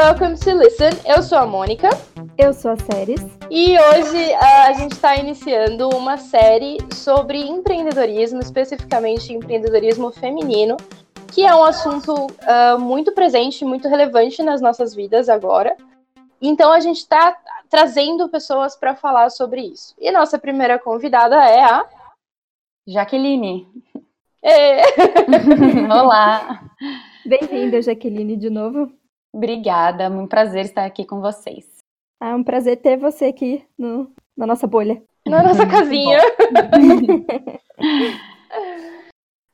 welcome to Listen. Eu sou a Mônica. Eu sou a Séries. E hoje uh, a gente está iniciando uma série sobre empreendedorismo, especificamente empreendedorismo feminino, que é um assunto uh, muito presente, muito relevante nas nossas vidas agora. Então a gente está trazendo pessoas para falar sobre isso. E nossa primeira convidada é a Jaqueline. É. Olá. Bem-vinda, Jaqueline, de novo. Obrigada, é um prazer estar aqui com vocês. Ah, é um prazer ter você aqui no, na nossa bolha. Na nossa casinha.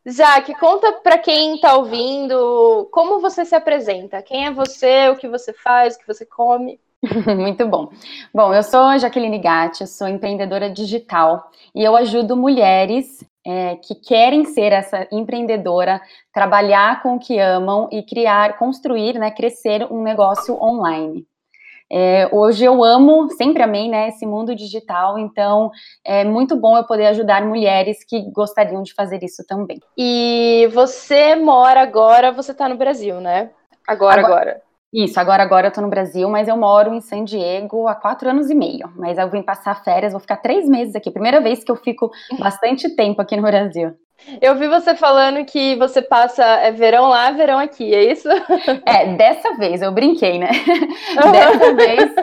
Jaque, conta para quem está ouvindo como você se apresenta. Quem é você, o que você faz, o que você come. Muito bom. Bom, eu sou Jaqueline Gatti, eu sou empreendedora digital e eu ajudo mulheres é, que querem ser essa empreendedora, trabalhar com o que amam e criar, construir, né, crescer um negócio online. É, hoje eu amo, sempre amei, né, esse mundo digital, então é muito bom eu poder ajudar mulheres que gostariam de fazer isso também. E você mora agora, você está no Brasil, né? Agora, agora. agora. Isso, agora agora eu tô no Brasil, mas eu moro em San Diego há quatro anos e meio. Mas eu vim passar férias, vou ficar três meses aqui. Primeira vez que eu fico bastante tempo aqui no Brasil. Eu vi você falando que você passa é, verão lá, verão aqui, é isso? É, dessa vez eu brinquei, né? Dessa vez,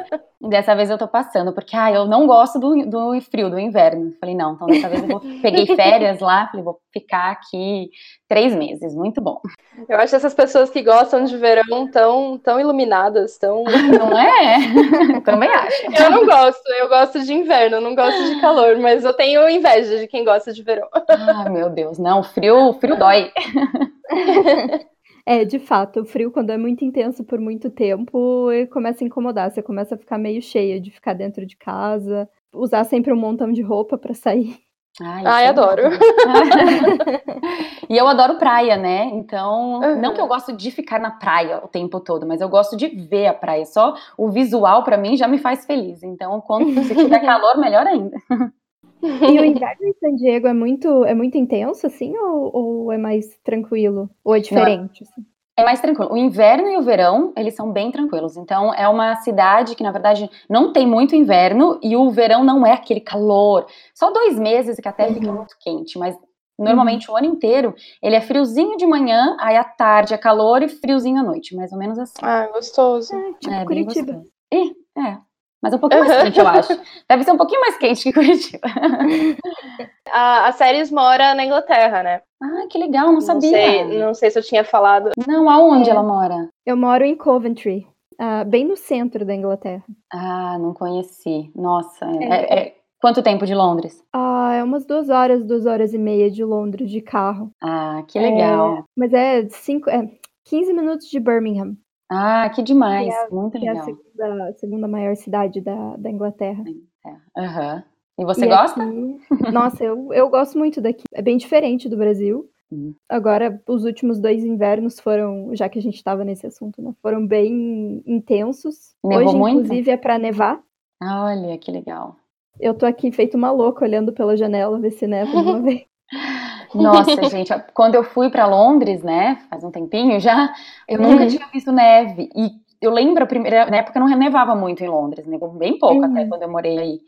dessa vez eu tô passando, porque ah, eu não gosto do, do frio, do inverno. Falei, não, então dessa vez eu vou, peguei férias lá, falei, vou ficar aqui três meses, muito bom. Eu acho essas pessoas que gostam de verão tão, tão iluminadas, tão. Não é? Também acho. Eu não gosto, eu gosto de inverno, não gosto de calor, mas eu tenho inveja de quem gosta de verão. Ah, meu Deus, não, frio, frio dói. É, de fato, o frio, quando é muito intenso por muito tempo, começa a incomodar. Você começa a ficar meio cheia de ficar dentro de casa, usar sempre um montão de roupa para sair. Ai, Ai é adoro. e eu adoro praia, né? Então, uhum. não que eu gosto de ficar na praia o tempo todo, mas eu gosto de ver a praia. Só o visual para mim já me faz feliz. Então, quando se tiver calor, melhor ainda. E o inverno em San Diego é muito, é muito intenso, assim, ou, ou é mais tranquilo? Ou é diferente? Assim? É mais tranquilo. O inverno e o verão, eles são bem tranquilos. Então, é uma cidade que, na verdade, não tem muito inverno e o verão não é aquele calor. Só dois meses que até uhum. fica muito quente, mas normalmente uhum. o ano inteiro ele é friozinho de manhã, aí à tarde é calor e friozinho à noite, mais ou menos assim. Ah, gostoso. É, tipo é, Curitiba. É, é, mas é um pouquinho mais quente, eu acho. Deve ser um pouquinho mais quente que Curitiba. a, a Séries mora na Inglaterra, né? Ah, que legal, não, não sabia. Sei, não sei se eu tinha falado. Não, aonde é. ela mora? Eu moro em Coventry, uh, bem no centro da Inglaterra. Ah, não conheci. Nossa, é. É, é... quanto tempo de Londres? Ah, é umas duas horas, duas horas e meia de Londres de carro. Ah, que legal. É, mas é cinco, é 15 minutos de Birmingham. Ah, que demais, é, muito legal. É a segunda, segunda, maior cidade da, da Inglaterra. Uhum. E você e gosta? Aqui, nossa, eu, eu gosto muito daqui. É bem diferente do Brasil. Uhum. Agora, os últimos dois invernos foram, já que a gente estava nesse assunto, né? Foram bem intensos. Nevou Hoje, muito? inclusive, é para nevar. Olha, que legal. Eu tô aqui feito uma louca olhando pela janela, ver se neva uma vez. Nossa, gente, quando eu fui para Londres, né, faz um tempinho já, eu uhum. nunca tinha visto neve. E eu lembro, a primeira, na época não nevava muito em Londres, nevou bem pouco uhum. até quando eu morei aí.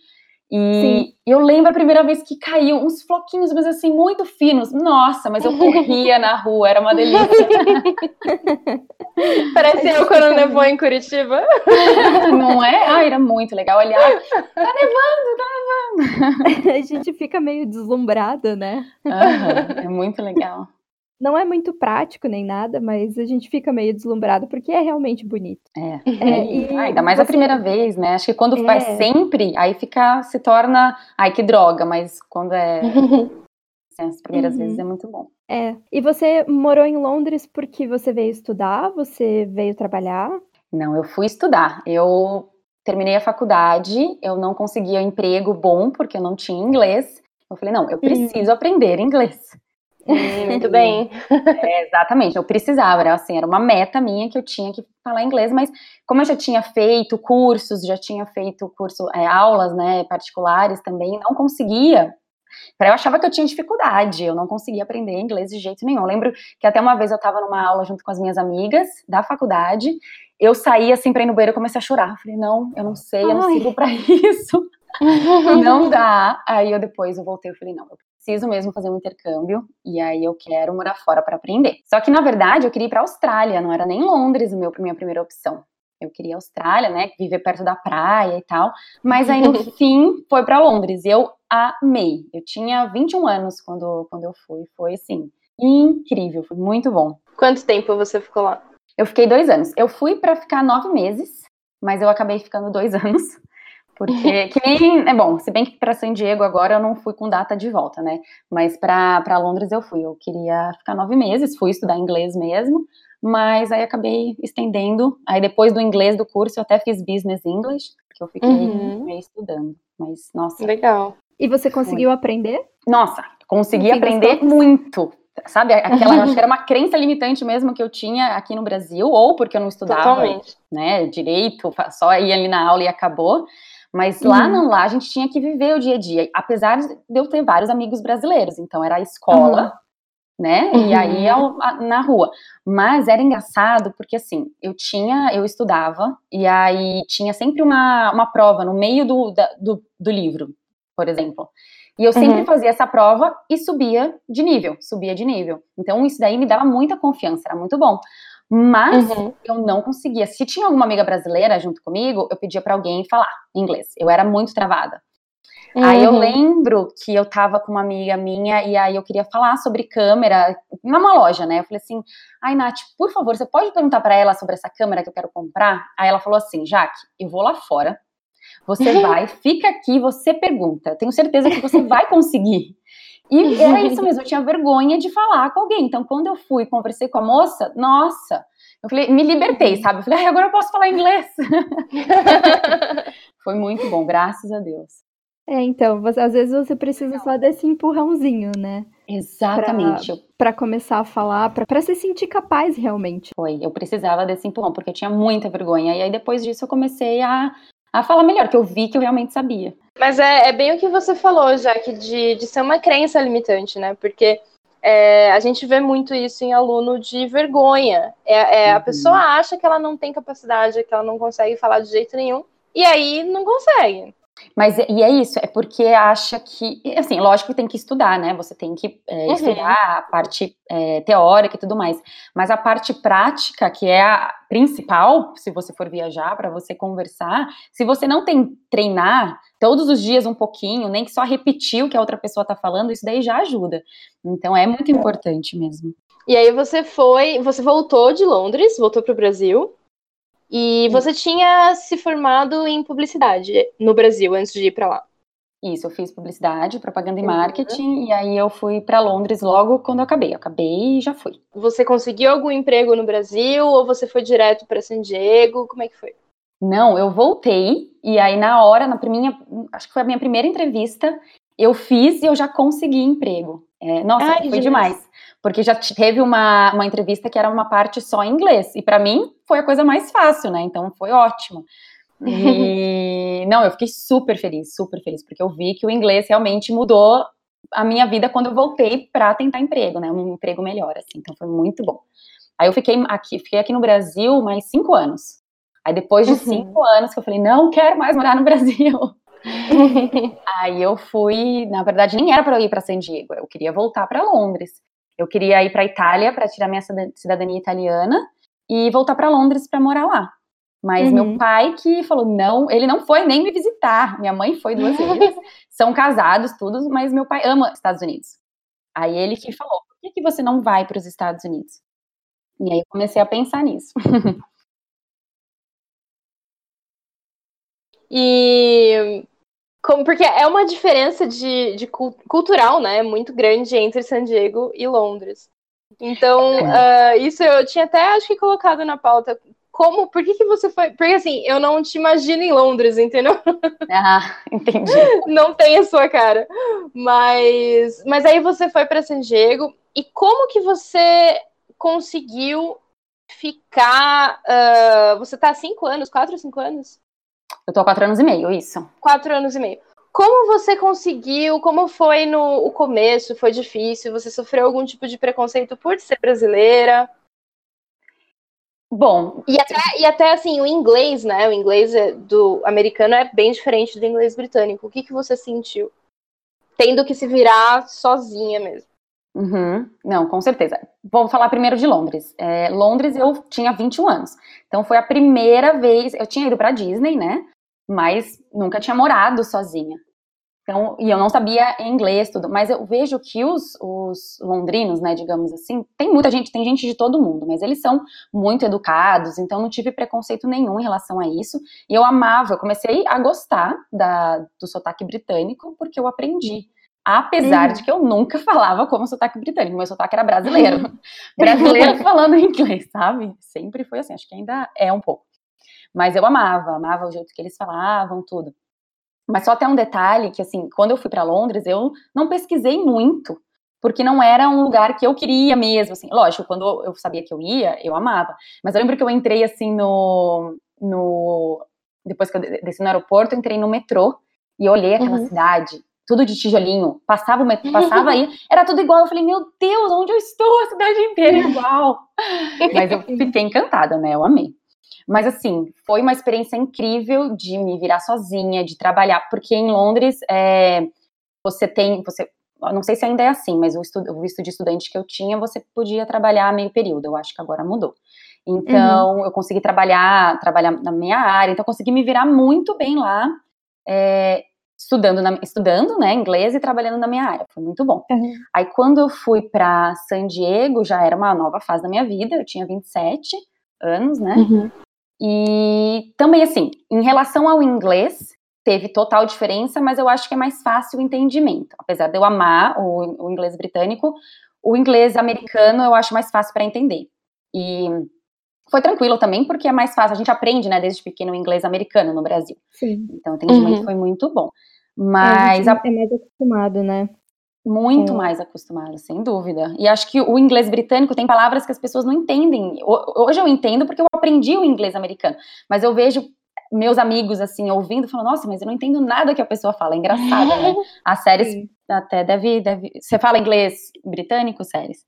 E Sim. eu lembro a primeira vez que caiu uns floquinhos, mas assim, muito finos. Nossa, mas eu corria na rua, era uma delícia. Parece eu quando nevou em Curitiba. Não é? Ah, era muito legal olhar. Tá nevando, tá nevando. A gente fica meio deslumbrada, né? Uhum, é muito legal. Não é muito prático nem nada, mas a gente fica meio deslumbrado porque é realmente bonito. É. é e ah, ainda mais você... a primeira vez, né? Acho que quando é. faz sempre, aí fica, se torna, ai que droga, mas quando é as primeiras uhum. vezes é muito bom. É. E você morou em Londres porque você veio estudar? Você veio trabalhar? Não, eu fui estudar. Eu terminei a faculdade, eu não conseguia emprego bom porque eu não tinha inglês. Eu falei, não, eu uhum. preciso uhum. aprender inglês. Hum, muito bem. É, exatamente, eu precisava, era assim, era uma meta minha que eu tinha que falar inglês, mas como eu já tinha feito cursos, já tinha feito curso, é, aulas, né, particulares também, não conseguia eu achava que eu tinha dificuldade, eu não conseguia aprender inglês de jeito nenhum. Eu lembro que até uma vez eu estava numa aula junto com as minhas amigas da faculdade, eu saí assim para ir no banheiro e comecei a chorar. falei, não, eu não sei, eu não sirvo para isso. não dá. Aí eu depois eu voltei e falei, não, eu preciso mesmo fazer um intercâmbio e aí eu quero morar fora para aprender. Só que na verdade eu queria ir para Austrália, não era nem Londres a minha primeira opção. Eu queria Austrália, né, viver perto da praia e tal, mas aí no fim foi para Londres e eu amei. Eu tinha 21 anos quando quando eu fui, foi assim, incrível, foi muito bom. Quanto tempo você ficou lá? Eu fiquei dois anos. Eu fui para ficar nove meses, mas eu acabei ficando dois anos. Porque, que nem, é bom, se bem que para San Diego agora eu não fui com data de volta, né? Mas para Londres eu fui. Eu queria ficar nove meses, fui estudar inglês mesmo, mas aí acabei estendendo. Aí depois do inglês do curso eu até fiz Business English, que eu fiquei uhum. estudando. Mas, nossa. Legal. E você conseguiu foi. aprender? Nossa, consegui aprender muito sabe? Aquela, acho que era uma crença limitante mesmo que eu tinha aqui no Brasil, ou porque eu não estudava, Totalmente. né, direito, só ia ali na aula e acabou. Mas lá uhum. não, lá a gente tinha que viver o dia a dia, apesar de eu ter vários amigos brasileiros, então era a escola, uhum. né? Uhum. E aí eu, na rua. Mas era engraçado porque assim, eu tinha, eu estudava, e aí tinha sempre uma, uma prova no meio do, da, do, do livro, por exemplo. E eu sempre uhum. fazia essa prova e subia de nível, subia de nível. Então isso daí me dava muita confiança, era muito bom. Mas uhum. eu não conseguia. Se tinha alguma amiga brasileira junto comigo, eu pedia para alguém falar inglês. Eu era muito travada. Uhum. Aí eu uhum. lembro que eu tava com uma amiga minha e aí eu queria falar sobre câmera numa loja, né? Eu falei assim: "Ai, Nath, por favor, você pode perguntar para ela sobre essa câmera que eu quero comprar?" Aí ela falou assim: "Jaque, eu vou lá fora. Você vai, fica aqui, você pergunta. Tenho certeza que você vai conseguir." E era isso mesmo, eu tinha vergonha de falar com alguém. Então, quando eu fui conversei com a moça, nossa, eu falei, me libertei, uhum. sabe? Eu falei, agora eu posso falar inglês. Foi muito bom, graças a Deus. É, então, você, às vezes você precisa só desse empurrãozinho, né? Exatamente. Para começar a falar, para se sentir capaz realmente. Foi, eu precisava desse empurrão, porque eu tinha muita vergonha. E aí depois disso eu comecei a a falar melhor, que eu vi que eu realmente sabia. Mas é, é bem o que você falou, Jaque, de, de ser uma crença limitante, né? Porque é, a gente vê muito isso em aluno de vergonha. É, é uhum. A pessoa acha que ela não tem capacidade, que ela não consegue falar de jeito nenhum, e aí não consegue. Mas e é isso, é porque acha que, assim, lógico que tem que estudar, né? Você tem que é, uhum. estudar a parte é, teórica e tudo mais. Mas a parte prática, que é a principal, se você for viajar, para você conversar, se você não tem treinar todos os dias um pouquinho, nem que só repetir o que a outra pessoa está falando, isso daí já ajuda. Então é muito importante mesmo. E aí você foi, você voltou de Londres, voltou para o Brasil. E você tinha se formado em publicidade no Brasil antes de ir para lá. Isso, eu fiz publicidade, propaganda e uhum. marketing, e aí eu fui para Londres logo quando eu acabei. Eu acabei e já fui. Você conseguiu algum emprego no Brasil ou você foi direto para San Diego? Como é que foi? Não, eu voltei e aí na hora, na minha, acho que foi a minha primeira entrevista, eu fiz e eu já consegui emprego. É, nossa, Ai, foi demais porque já teve uma, uma entrevista que era uma parte só em inglês, e para mim foi a coisa mais fácil, né? Então foi ótimo. E não, eu fiquei super feliz, super feliz, porque eu vi que o inglês realmente mudou a minha vida quando eu voltei para tentar emprego, né? Um emprego melhor, assim. Então foi muito bom. Aí eu fiquei aqui, fiquei aqui no Brasil mais cinco anos. Aí depois de uhum. cinco anos que eu falei, não quero mais morar no Brasil. Aí eu fui, na verdade, nem era para eu ir para San Diego, eu queria voltar para Londres. Eu queria ir para a Itália para tirar minha cidadania italiana e voltar para Londres para morar lá. Mas uhum. meu pai que falou não, ele não foi nem me visitar. Minha mãe foi duas vezes. São casados, tudo, mas meu pai ama Estados Unidos. Aí ele que falou: por que, que você não vai para os Estados Unidos? E aí eu comecei a pensar nisso. e como, porque é uma diferença de, de cultural, né? Muito grande entre San Diego e Londres. Então, uh, isso eu tinha até acho que colocado na pauta. Como, por que, que você foi? Porque assim, eu não te imagino em Londres, entendeu? Ah, entendi. não tem a sua cara. Mas, mas aí você foi para San Diego e como que você conseguiu ficar? Uh, você tá há cinco anos, quatro ou cinco anos? Eu tô há quatro anos e meio, isso. Quatro anos e meio. como você conseguiu? Como foi no o começo? Foi difícil? Você sofreu algum tipo de preconceito por ser brasileira? Bom. E até, e até assim, o inglês, né? O inglês é do americano é bem diferente do inglês britânico. O que, que você sentiu? Tendo que se virar sozinha mesmo. Uhum. Não, com certeza. Vou falar primeiro de Londres. É, Londres eu tinha 21 anos. Então foi a primeira vez. Eu tinha ido pra Disney, né? Mas nunca tinha morado sozinha. Então, e eu não sabia inglês, tudo. Mas eu vejo que os, os londrinos, né, digamos assim, tem muita gente, tem gente de todo mundo, mas eles são muito educados, então não tive preconceito nenhum em relação a isso. E eu amava, eu comecei a gostar da, do sotaque britânico porque eu aprendi. Apesar uhum. de que eu nunca falava como sotaque britânico, meu sotaque era brasileiro. brasileiro falando inglês, sabe? Sempre foi assim, acho que ainda é um pouco. Mas eu amava, amava o jeito que eles falavam, tudo. Mas só até um detalhe que, assim, quando eu fui para Londres, eu não pesquisei muito, porque não era um lugar que eu queria mesmo, assim. Lógico, quando eu sabia que eu ia, eu amava. Mas eu lembro que eu entrei, assim, no... no depois que eu desci no aeroporto, eu entrei no metrô e olhei aquela uhum. cidade, tudo de tijolinho, passava o metrô, passava aí, era tudo igual. Eu falei, meu Deus, onde eu estou? A cidade inteira é igual. Mas eu fiquei encantada, né? Eu amei. Mas assim, foi uma experiência incrível de me virar sozinha, de trabalhar, porque em Londres é, você tem, você, não sei se ainda é assim, mas o, estudo, o visto de estudante que eu tinha, você podia trabalhar meio período. Eu acho que agora mudou. Então, uhum. eu consegui trabalhar, trabalhar na minha área, então consegui me virar muito bem lá, é, estudando, na, estudando, né, inglês e trabalhando na minha área. Foi muito bom. Uhum. Aí, quando eu fui para San Diego, já era uma nova fase da minha vida, eu tinha 27 anos, né? Uhum. E também, assim, em relação ao inglês, teve total diferença, mas eu acho que é mais fácil o entendimento. Apesar de eu amar o, o inglês britânico, o inglês americano eu acho mais fácil para entender. E foi tranquilo também, porque é mais fácil. A gente aprende, né, desde pequeno o inglês americano no Brasil. Sim. Então, o entendimento uhum. foi muito bom. Mas. É, a gente é mais acostumado, né? Muito é. mais acostumado, sem dúvida. E acho que o inglês britânico tem palavras que as pessoas não entendem. Hoje eu entendo porque eu aprendi o inglês americano, mas eu vejo meus amigos assim ouvindo, falando: "Nossa, mas eu não entendo nada que a pessoa fala". É engraçado, né? As séries Sim. até deve, deve. Você fala inglês britânico, séries?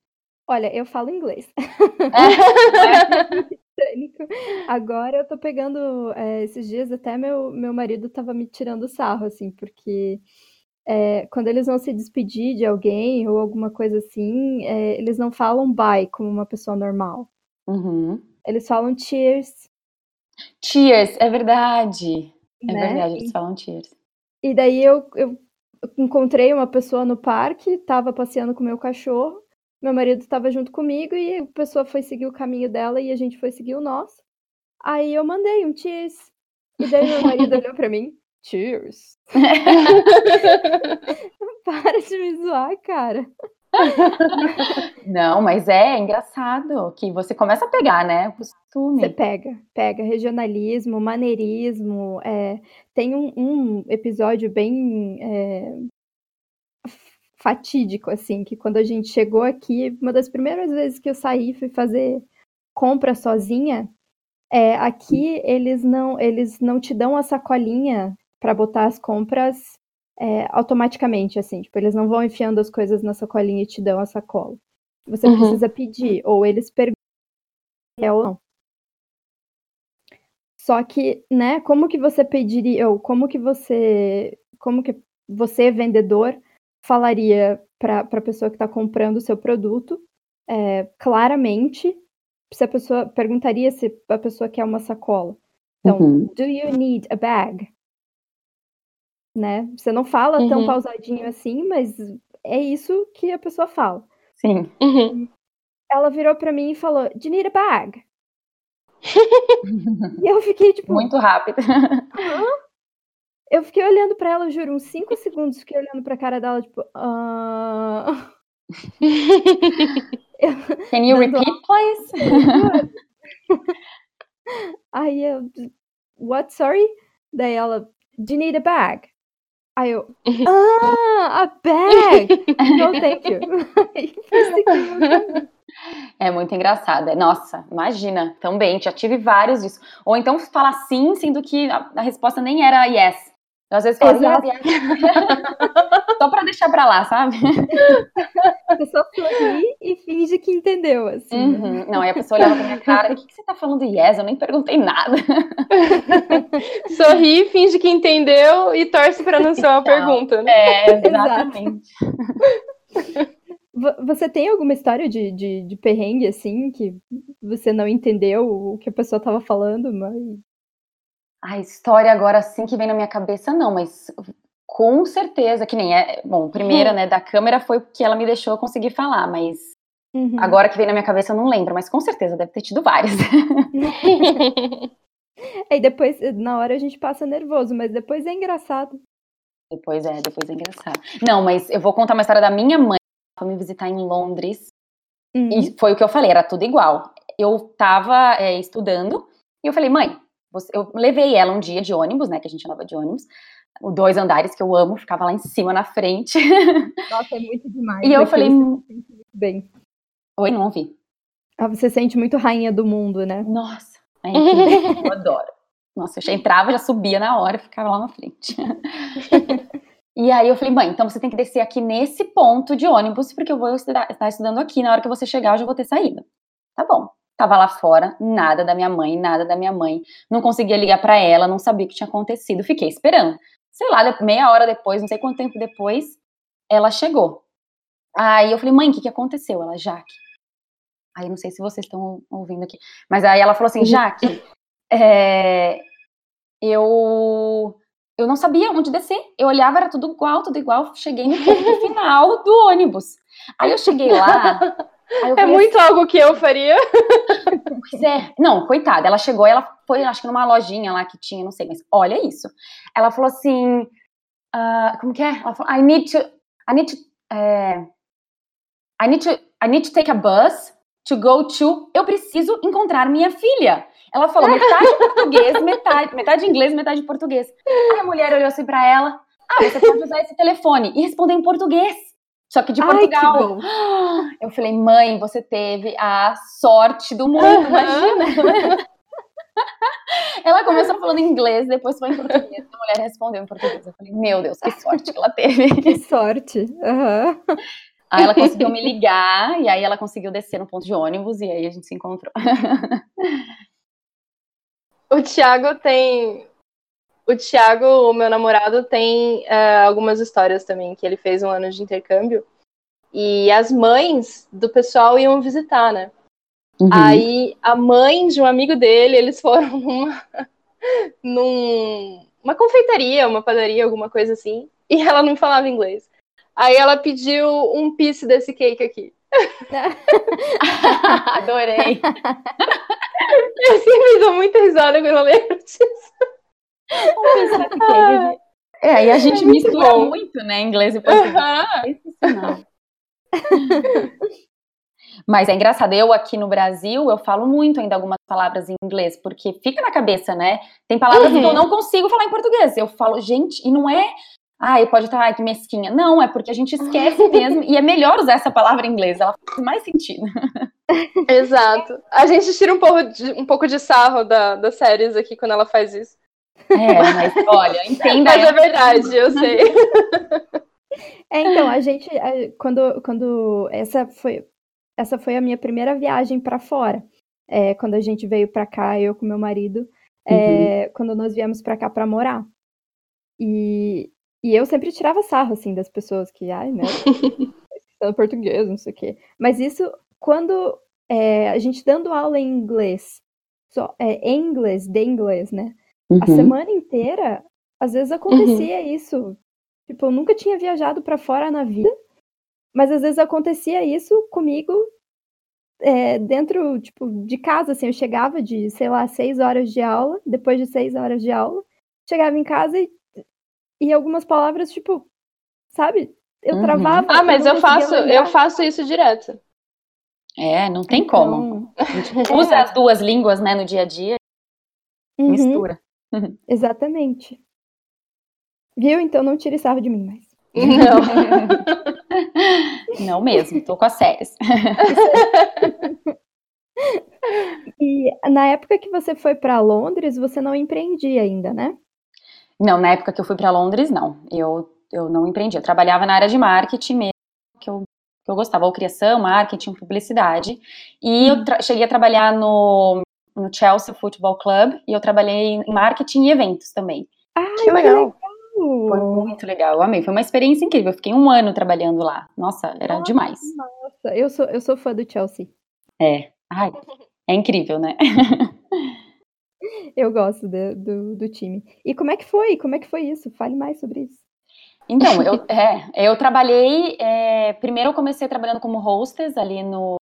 Olha, eu falo inglês. É. Agora eu tô pegando é, esses dias até meu meu marido tava me tirando sarro assim, porque é, quando eles vão se despedir de alguém ou alguma coisa assim, é, eles não falam bye como uma pessoa normal. Uhum. Eles falam cheers. Cheers, é verdade. É né? verdade, eles falam cheers. E daí eu, eu encontrei uma pessoa no parque, estava passeando com meu cachorro, meu marido estava junto comigo e a pessoa foi seguir o caminho dela e a gente foi seguir o nosso. Aí eu mandei um cheers. E daí meu marido olhou para mim, Cheers. Para de me zoar, cara. Não, mas é engraçado que você começa a pegar, né? O costume. Você pega, pega regionalismo, maneirismo. É, tem um, um, episódio bem é, fatídico, assim, que quando a gente chegou aqui, uma das primeiras vezes que eu saí, fui fazer compra sozinha. É, aqui eles não eles não te dão a sacolinha para botar as compras é, automaticamente, assim. Tipo, eles não vão enfiando as coisas na sacolinha e te dão a sacola. Você uhum. precisa pedir, ou eles perguntam é ou não. Só que, né, como que você pediria, ou como que você, como que você, vendedor, falaria para a pessoa que está comprando o seu produto, é, claramente, se a pessoa, perguntaria se a pessoa quer uma sacola. Então, uhum. do you need a bag? Né? Você não fala uhum. tão pausadinho assim, mas é isso que a pessoa fala. Sim. Uhum. Ela virou para mim e falou: Do you need a bag? e eu fiquei tipo. Muito rápido. Eu fiquei olhando para ela, juro, uns 5 segundos, fiquei olhando pra cara dela, tipo. Uh... Can you repeat, please? Aí eu. What, sorry? Daí ela. Do you need a bag? Aí eu, ah, a bag! no, thank you. É muito engraçado. É, nossa, imagina, também, já tive vários disso. Ou então falar sim, sendo que a, a resposta nem era yes. Eu às vezes falo, só para deixar para lá, sabe? A pessoa sorri e finge que entendeu, assim. Uhum. Não, aí a pessoa olhava pra minha cara, o que, que você tá falando yes? Eu nem perguntei nada. Sorri, finge que entendeu e torce para não ser uma pergunta, né? É, exatamente. Você tem alguma história de, de, de, perrengue, assim, que você não entendeu o que a pessoa estava falando, mas... A história agora, assim, que vem na minha cabeça, não, mas com certeza, que nem é... Bom, primeira, uhum. né, da câmera foi que ela me deixou conseguir falar, mas... Uhum. Agora que vem na minha cabeça eu não lembro, mas com certeza deve ter tido várias. Aí depois, na hora a gente passa nervoso, mas depois é engraçado. Depois é, depois é engraçado. Não, mas eu vou contar uma história da minha mãe foi me visitar em Londres. Uhum. E foi o que eu falei, era tudo igual. Eu tava é, estudando e eu falei, mãe. Eu levei ela um dia de ônibus, né? Que a gente andava de ônibus. Dois andares que eu amo, ficava lá em cima na frente. Nossa, é muito demais. E eu falei. Bem. Oi, não ouvi. Ah, você sente muito rainha do mundo, né? Nossa, é incrível. eu adoro. Nossa, eu já entrava, já subia na hora e ficava lá na frente. E aí eu falei, mãe, então você tem que descer aqui nesse ponto de ônibus, porque eu vou estudar, estar estudando aqui, na hora que você chegar eu já vou ter saído. Tá bom. Tava lá fora, nada da minha mãe, nada da minha mãe. Não conseguia ligar para ela, não sabia o que tinha acontecido. Fiquei esperando. Sei lá, meia hora depois, não sei quanto tempo depois, ela chegou. Aí eu falei, mãe, o que, que aconteceu? Ela, Jaque. Aí não sei se vocês estão ouvindo aqui. Mas aí ela falou assim. Jaque, é, eu eu não sabia onde descer. Eu olhava, era tudo igual, tudo igual. Cheguei no ponto final do ônibus. Aí eu cheguei lá. É muito assim, algo que eu faria. Pois é. Não, coitada. Ela chegou, ela foi, acho que numa lojinha lá que tinha, não sei, mas olha isso. Ela falou assim. Uh, como que é? Ela falou, I need to. I need to. Uh, I need to. I need to take a bus to go to. Eu preciso encontrar minha filha. Ela falou metade português, metade, metade inglês, metade português. Aí a mulher olhou assim pra ela: Ah, você pode usar esse telefone. E respondeu em português. Só que de Portugal. Ai, eu falei, mãe, você teve a sorte do mundo, imagina. ela começou falando em inglês, depois foi em português. A mulher respondeu em português. Eu falei, meu Deus, que sorte que ela teve. Que sorte. Uhum. Aí ela conseguiu me ligar, e aí ela conseguiu descer no ponto de ônibus, e aí a gente se encontrou. O Thiago tem. O Thiago, o meu namorado, tem uh, algumas histórias também, que ele fez um ano de intercâmbio. E as mães do pessoal iam visitar, né? Uhum. Aí a mãe de um amigo dele, eles foram numa, numa confeitaria, uma padaria, alguma coisa assim, e ela não falava inglês. Aí ela pediu um piece desse cake aqui. Adorei. Eu sempre dou muita risada quando eu lembro disso. É, e a gente é mistura bom. muito, né, inglês e português. Uhum. Mas é engraçado, eu aqui no Brasil, eu falo muito ainda algumas palavras em inglês, porque fica na cabeça, né? Tem palavras uhum. que eu uhum. não consigo falar em português. Eu falo, gente, e não é ah, pode estar, ai, que mesquinha. Não, é porque a gente esquece mesmo, e é melhor usar essa palavra em inglês, ela faz mais sentido. Exato. A gente tira um pouco de, um pouco de sarro da, das séries aqui quando ela faz isso. É, mas olha, entenda. Mas é verdade, eu sei. É, então, a gente, quando, quando essa foi, essa foi a minha primeira viagem para fora. É, quando a gente veio para cá, eu com meu marido, é, uhum. quando nós viemos para cá para morar. E e eu sempre tirava sarro, assim, das pessoas que, ai, né, falando português, não sei o quê. Mas isso, quando é, a gente dando aula em inglês, só, é, em inglês, de inglês, né? Uhum. A semana inteira, às vezes acontecia uhum. isso. Tipo, eu nunca tinha viajado para fora na vida, mas às vezes acontecia isso comigo é, dentro, tipo, de casa, assim, eu chegava de, sei lá, seis horas de aula, depois de seis horas de aula, chegava em casa e e algumas palavras, tipo, sabe? Eu uhum. travava. Ah, mas eu faço, eu faço isso direto. É, não tem então... como. A gente usa é. as duas línguas, né, no dia a dia. Uhum. Mistura. Exatamente. Viu? Então não tire sarro de mim mais. Não. não mesmo, tô com as séries. e na época que você foi para Londres, você não empreendia ainda, né? Não, na época que eu fui para Londres, não. Eu, eu não empreendi. Eu trabalhava na área de marketing mesmo, que eu, que eu gostava, ou criação, marketing, publicidade. E eu uhum. cheguei a trabalhar no, no Chelsea Football Club e eu trabalhei em marketing e eventos também. Ah, que legal. Foi muito legal, eu amei. Foi uma experiência incrível. Eu fiquei um ano trabalhando lá. Nossa, era nossa, demais. Nossa, eu sou, eu sou fã do Chelsea. É. Ai, é incrível, né? eu gosto de, do, do time. E como é que foi? Como é que foi isso? Fale mais sobre isso. Então, eu, é, eu trabalhei. É, primeiro, eu comecei trabalhando como hostess ali no,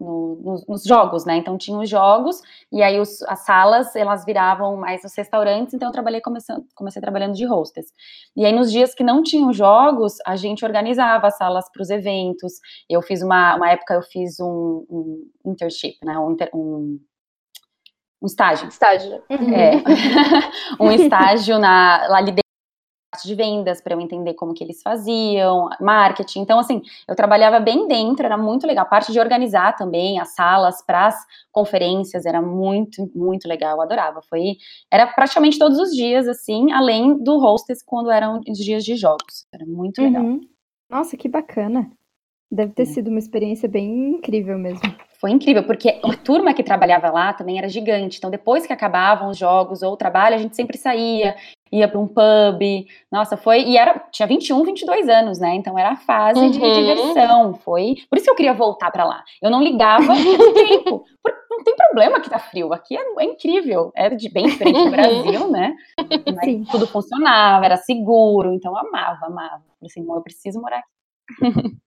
no, nos, nos, jogos, né? Então tinha os jogos e aí os, as salas elas viravam mais os restaurantes. Então eu trabalhei começando, comecei trabalhando de hostess. E aí nos dias que não tinham jogos a gente organizava as salas para os eventos. Eu fiz uma, uma época eu fiz um, um internship, né? Um, um um estágio. Estágio. É. um estágio na, lá de vendas para eu entender como que eles faziam, marketing. Então, assim, eu trabalhava bem dentro, era muito legal. A parte de organizar também as salas para as conferências era muito, muito legal. Eu adorava. Foi, era praticamente todos os dias, assim, além do hostess quando eram os dias de jogos. Era muito legal. Uhum. Nossa, que bacana. Deve ter é. sido uma experiência bem incrível mesmo. Foi incrível, porque a turma que trabalhava lá também era gigante. Então, depois que acabavam os jogos ou o trabalho, a gente sempre saía, ia para um pub. Nossa, foi. E era, tinha 21, 22 anos, né? Então era a fase uhum. de diversão. Foi. Por isso que eu queria voltar para lá. Eu não ligava o tempo. não tem problema que tá frio. Aqui é, é incrível. Era de, bem diferente do Brasil, né? Mas Sim. tudo funcionava, era seguro. Então eu amava, amava. Assim, eu preciso morar aqui.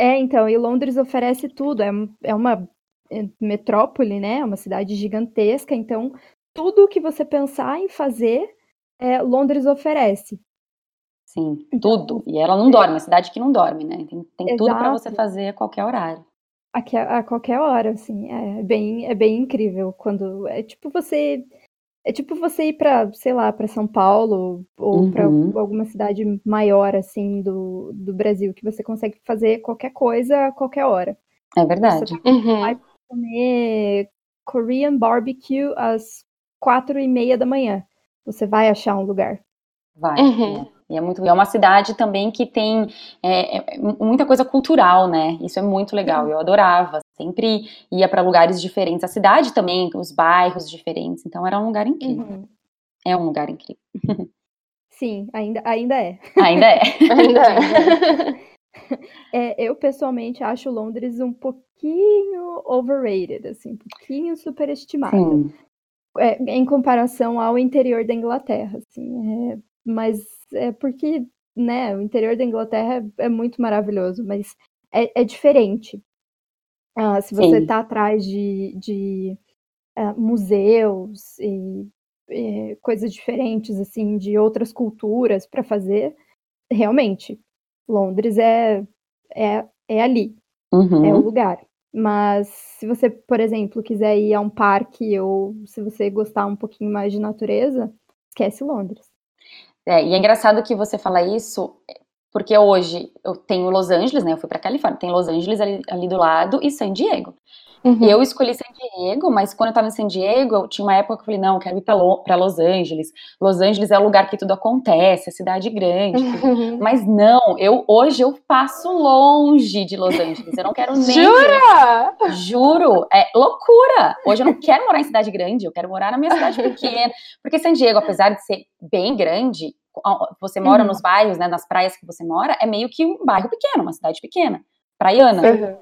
É, então, e Londres oferece tudo. É, é uma é, metrópole, né? É uma cidade gigantesca. Então, tudo que você pensar em fazer é, Londres oferece. Sim, então, tudo. E ela não dorme, é uma cidade que não dorme, né? Tem, tem tudo para você fazer a qualquer horário. Aqui, a, a, qualquer hora, assim, é bem, é bem incrível quando é tipo você é tipo você ir para, sei lá, para São Paulo ou uhum. para alguma cidade maior assim do, do Brasil que você consegue fazer qualquer coisa a qualquer hora. É verdade. Você uhum. vai comer Korean barbecue às quatro e meia da manhã você vai achar um lugar. Vai. Uhum. É. E é muito é uma cidade também que tem é, é, muita coisa cultural, né? Isso é muito legal. Eu adorava. Sempre ia para lugares diferentes. A cidade também, os bairros diferentes. Então era um lugar incrível. Uhum. É um lugar incrível. Sim, ainda, ainda é. Ainda é. ainda é. é. Eu pessoalmente acho Londres um pouquinho overrated, assim, um pouquinho superestimado. É, em comparação ao interior da Inglaterra, assim, é, mas é porque, né, o interior da Inglaterra é, é muito maravilhoso, mas é, é diferente. Ah, se você está atrás de, de uh, museus e, e coisas diferentes, assim, de outras culturas para fazer, realmente, Londres é, é, é ali, uhum. é o lugar. Mas se você, por exemplo, quiser ir a um parque ou se você gostar um pouquinho mais de natureza, esquece Londres. É, e é engraçado que você fala isso, porque hoje eu tenho Los Angeles, né? Eu fui para Califórnia, tem Los Angeles ali, ali do lado e San Diego. Uhum. Eu escolhi San Diego, mas quando eu estava em San Diego, eu tinha uma época que eu falei, não, eu quero ir para Los Angeles. Los Angeles é o lugar que tudo acontece, é cidade grande. Uhum. Mas não, eu hoje eu passo longe de Los Angeles. Eu não quero nem. Jura? Juro, é loucura. Hoje eu não quero morar em cidade grande, eu quero morar na minha cidade pequena. Porque San Diego, apesar de ser bem grande, você mora uhum. nos bairros, né, nas praias que você mora, é meio que um bairro pequeno, uma cidade pequena, praiana. Uhum.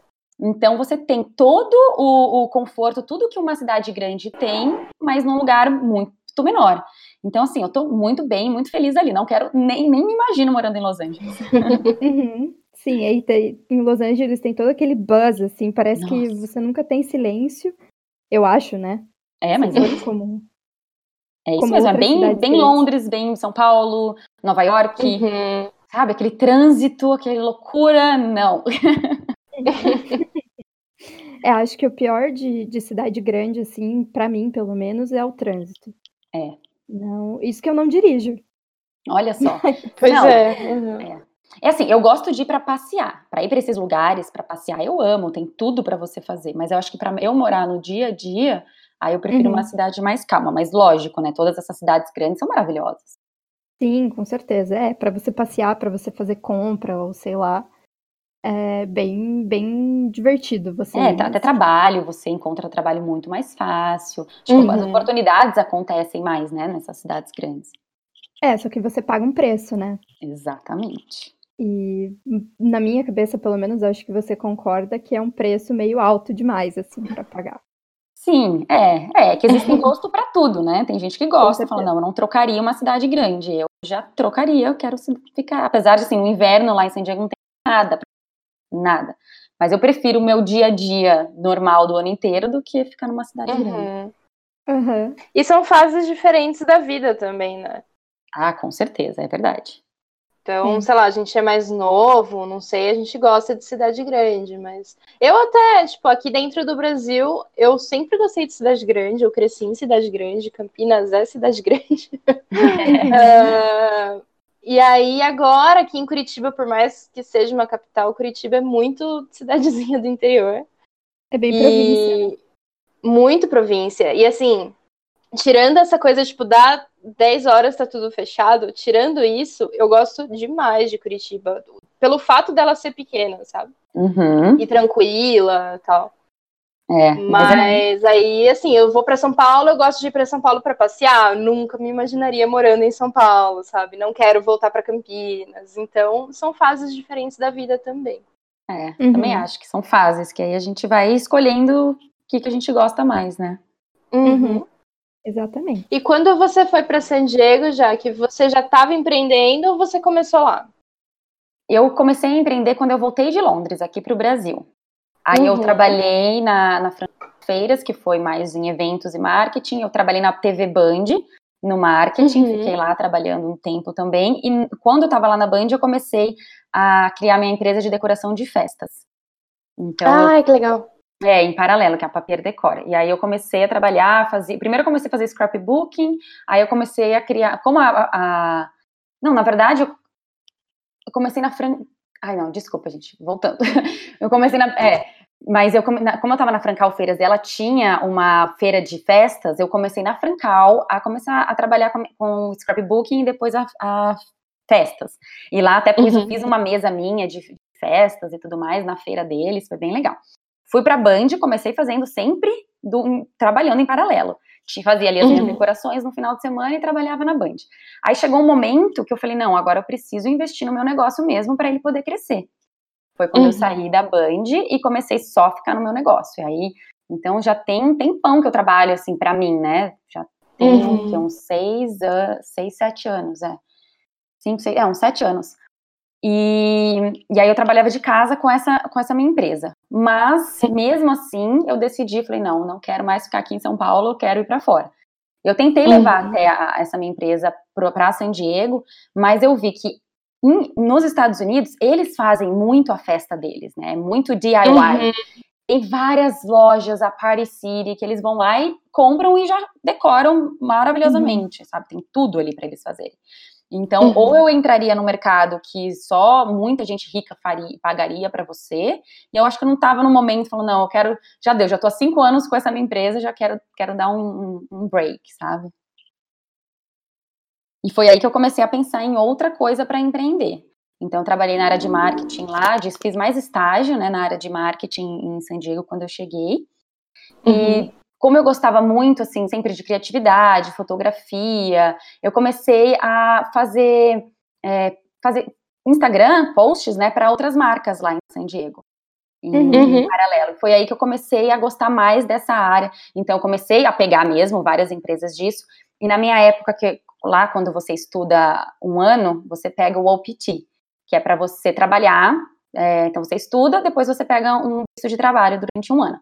Então você tem todo o, o, conforto, tudo que uma cidade grande tem, mas num lugar muito menor. Então, assim, eu tô muito bem, muito feliz ali. Não quero, nem, nem me imagino morando em Los Angeles. uhum. Sim, aí tem, em Los Angeles tem todo aquele buzz, assim, parece Nossa. que você nunca tem silêncio, eu acho, né? É, mas é comum. É isso mesmo, é bem, bem Londres, bem São Paulo, Nova York, uhum. sabe? Aquele trânsito, aquela loucura, não. É, acho que o pior de, de cidade grande, assim, para mim, pelo menos, é o trânsito. É. Não, isso que eu não dirijo. Olha só. pois não, é. Uhum. é. É assim, eu gosto de ir para passear, para ir para esses lugares, para passear, eu amo, tem tudo para você fazer, mas eu acho que para eu morar no dia a dia, aí eu prefiro uhum. uma cidade mais calma, mas lógico, né? Todas essas cidades grandes são maravilhosas. Sim, com certeza. É, para você passear, para você fazer compra, ou sei lá. É bem, bem divertido você. É, até trabalho, você encontra trabalho muito mais fácil. Tipo, uhum. as oportunidades acontecem mais, né, nessas cidades grandes. É, só que você paga um preço, né? Exatamente. E na minha cabeça, pelo menos, acho que você concorda que é um preço meio alto demais, assim, para pagar. Sim, é, é que existe imposto para tudo, né? Tem gente que gosta, fala, não, eu não trocaria uma cidade grande, eu já trocaria, eu quero ficar, apesar de, assim, no inverno lá em San Diego não tem nada, nada. Mas eu prefiro o meu dia a dia normal do ano inteiro do que ficar numa cidade uhum. grande. Uhum. E são fases diferentes da vida também, né? Ah, com certeza, é verdade. Então, sei lá, a gente é mais novo, não sei, a gente gosta de cidade grande, mas eu até, tipo, aqui dentro do Brasil, eu sempre gostei de cidade grande, eu cresci em cidade grande, Campinas é cidade grande. uh, e aí, agora, aqui em Curitiba, por mais que seja uma capital, Curitiba é muito cidadezinha do interior. É bem província. Muito província. E assim, tirando essa coisa, tipo, da 10 horas tá tudo fechado, tirando isso, eu gosto demais de Curitiba. Pelo fato dela ser pequena, sabe? Uhum. E tranquila tal. É, mas, é... aí, assim, eu vou para São Paulo, eu gosto de ir para São Paulo para passear. Nunca me imaginaria morando em São Paulo, sabe? Não quero voltar para Campinas. Então, são fases diferentes da vida também. É, uhum. também acho que são fases que aí a gente vai escolhendo o que, que a gente gosta mais, né? Uhum. Exatamente. E quando você foi para San Diego, já que você já estava empreendendo ou você começou lá? Eu comecei a empreender quando eu voltei de Londres, aqui para o Brasil. Aí uhum. eu trabalhei na, na Feiras, que foi mais em eventos e marketing. Eu trabalhei na TV Band, no marketing, uhum. fiquei lá trabalhando um tempo também. E quando eu estava lá na Band, eu comecei a criar minha empresa de decoração de festas. Então, Ai, que legal. É, em paralelo, que é a Papier Decora. E aí eu comecei a trabalhar, fazer. Primeiro eu comecei a fazer scrapbooking, aí eu comecei a criar. Como a. a. Não, na verdade, eu, eu comecei na Fran. Ai, não, desculpa, gente, voltando. eu comecei na. É, mas eu, como eu estava na Francal Feiras, ela tinha uma feira de festas, eu comecei na Francal a começar a trabalhar com, com scrapbooking e depois a, a festas. E lá até uhum. fiz uma mesa minha de festas e tudo mais na feira deles, foi bem legal. Fui para Band, comecei fazendo sempre do, trabalhando em paralelo. Fazia ali as minhas uhum. decorações no final de semana e trabalhava na Band. Aí chegou um momento que eu falei: não, agora eu preciso investir no meu negócio mesmo para ele poder crescer. Foi quando uhum. eu saí da Band e comecei só a ficar no meu negócio. E aí, então já tem um tempão que eu trabalho assim para mim, né? Já tem uhum. uns seis, uh, seis, sete anos, é. Cinco, seis, é, uns sete anos. E, e aí eu trabalhava de casa com essa, com essa minha empresa. Mas, mesmo assim, eu decidi, falei, não, não quero mais ficar aqui em São Paulo, quero ir para fora. Eu tentei levar uhum. até a, essa minha empresa para San Diego, mas eu vi que nos Estados Unidos, eles fazem muito a festa deles, né? Muito DIY. Uhum. Tem várias lojas, a Party City, que eles vão lá e compram e já decoram maravilhosamente, uhum. sabe? Tem tudo ali para eles fazerem. Então, uhum. ou eu entraria no mercado que só muita gente rica faria, pagaria para você, e eu acho que eu não estava no momento falando, não, eu quero, já deu, já estou há cinco anos com essa minha empresa, já quero, quero dar um, um, break, sabe? E foi aí que eu comecei a pensar em outra coisa para empreender. Então, trabalhei na área de marketing lá, fiz mais estágio né, na área de marketing em San Diego quando eu cheguei. Uhum. E como eu gostava muito, assim, sempre de criatividade, fotografia, eu comecei a fazer, é, fazer Instagram, posts, né, para outras marcas lá em San Diego. Em, uhum. paralelo. Foi aí que eu comecei a gostar mais dessa área. Então, eu comecei a pegar mesmo várias empresas disso. E na minha época, que lá, quando você estuda um ano, você pega o OPT, que é para você trabalhar. É, então, você estuda, depois você pega um visto de trabalho durante um ano.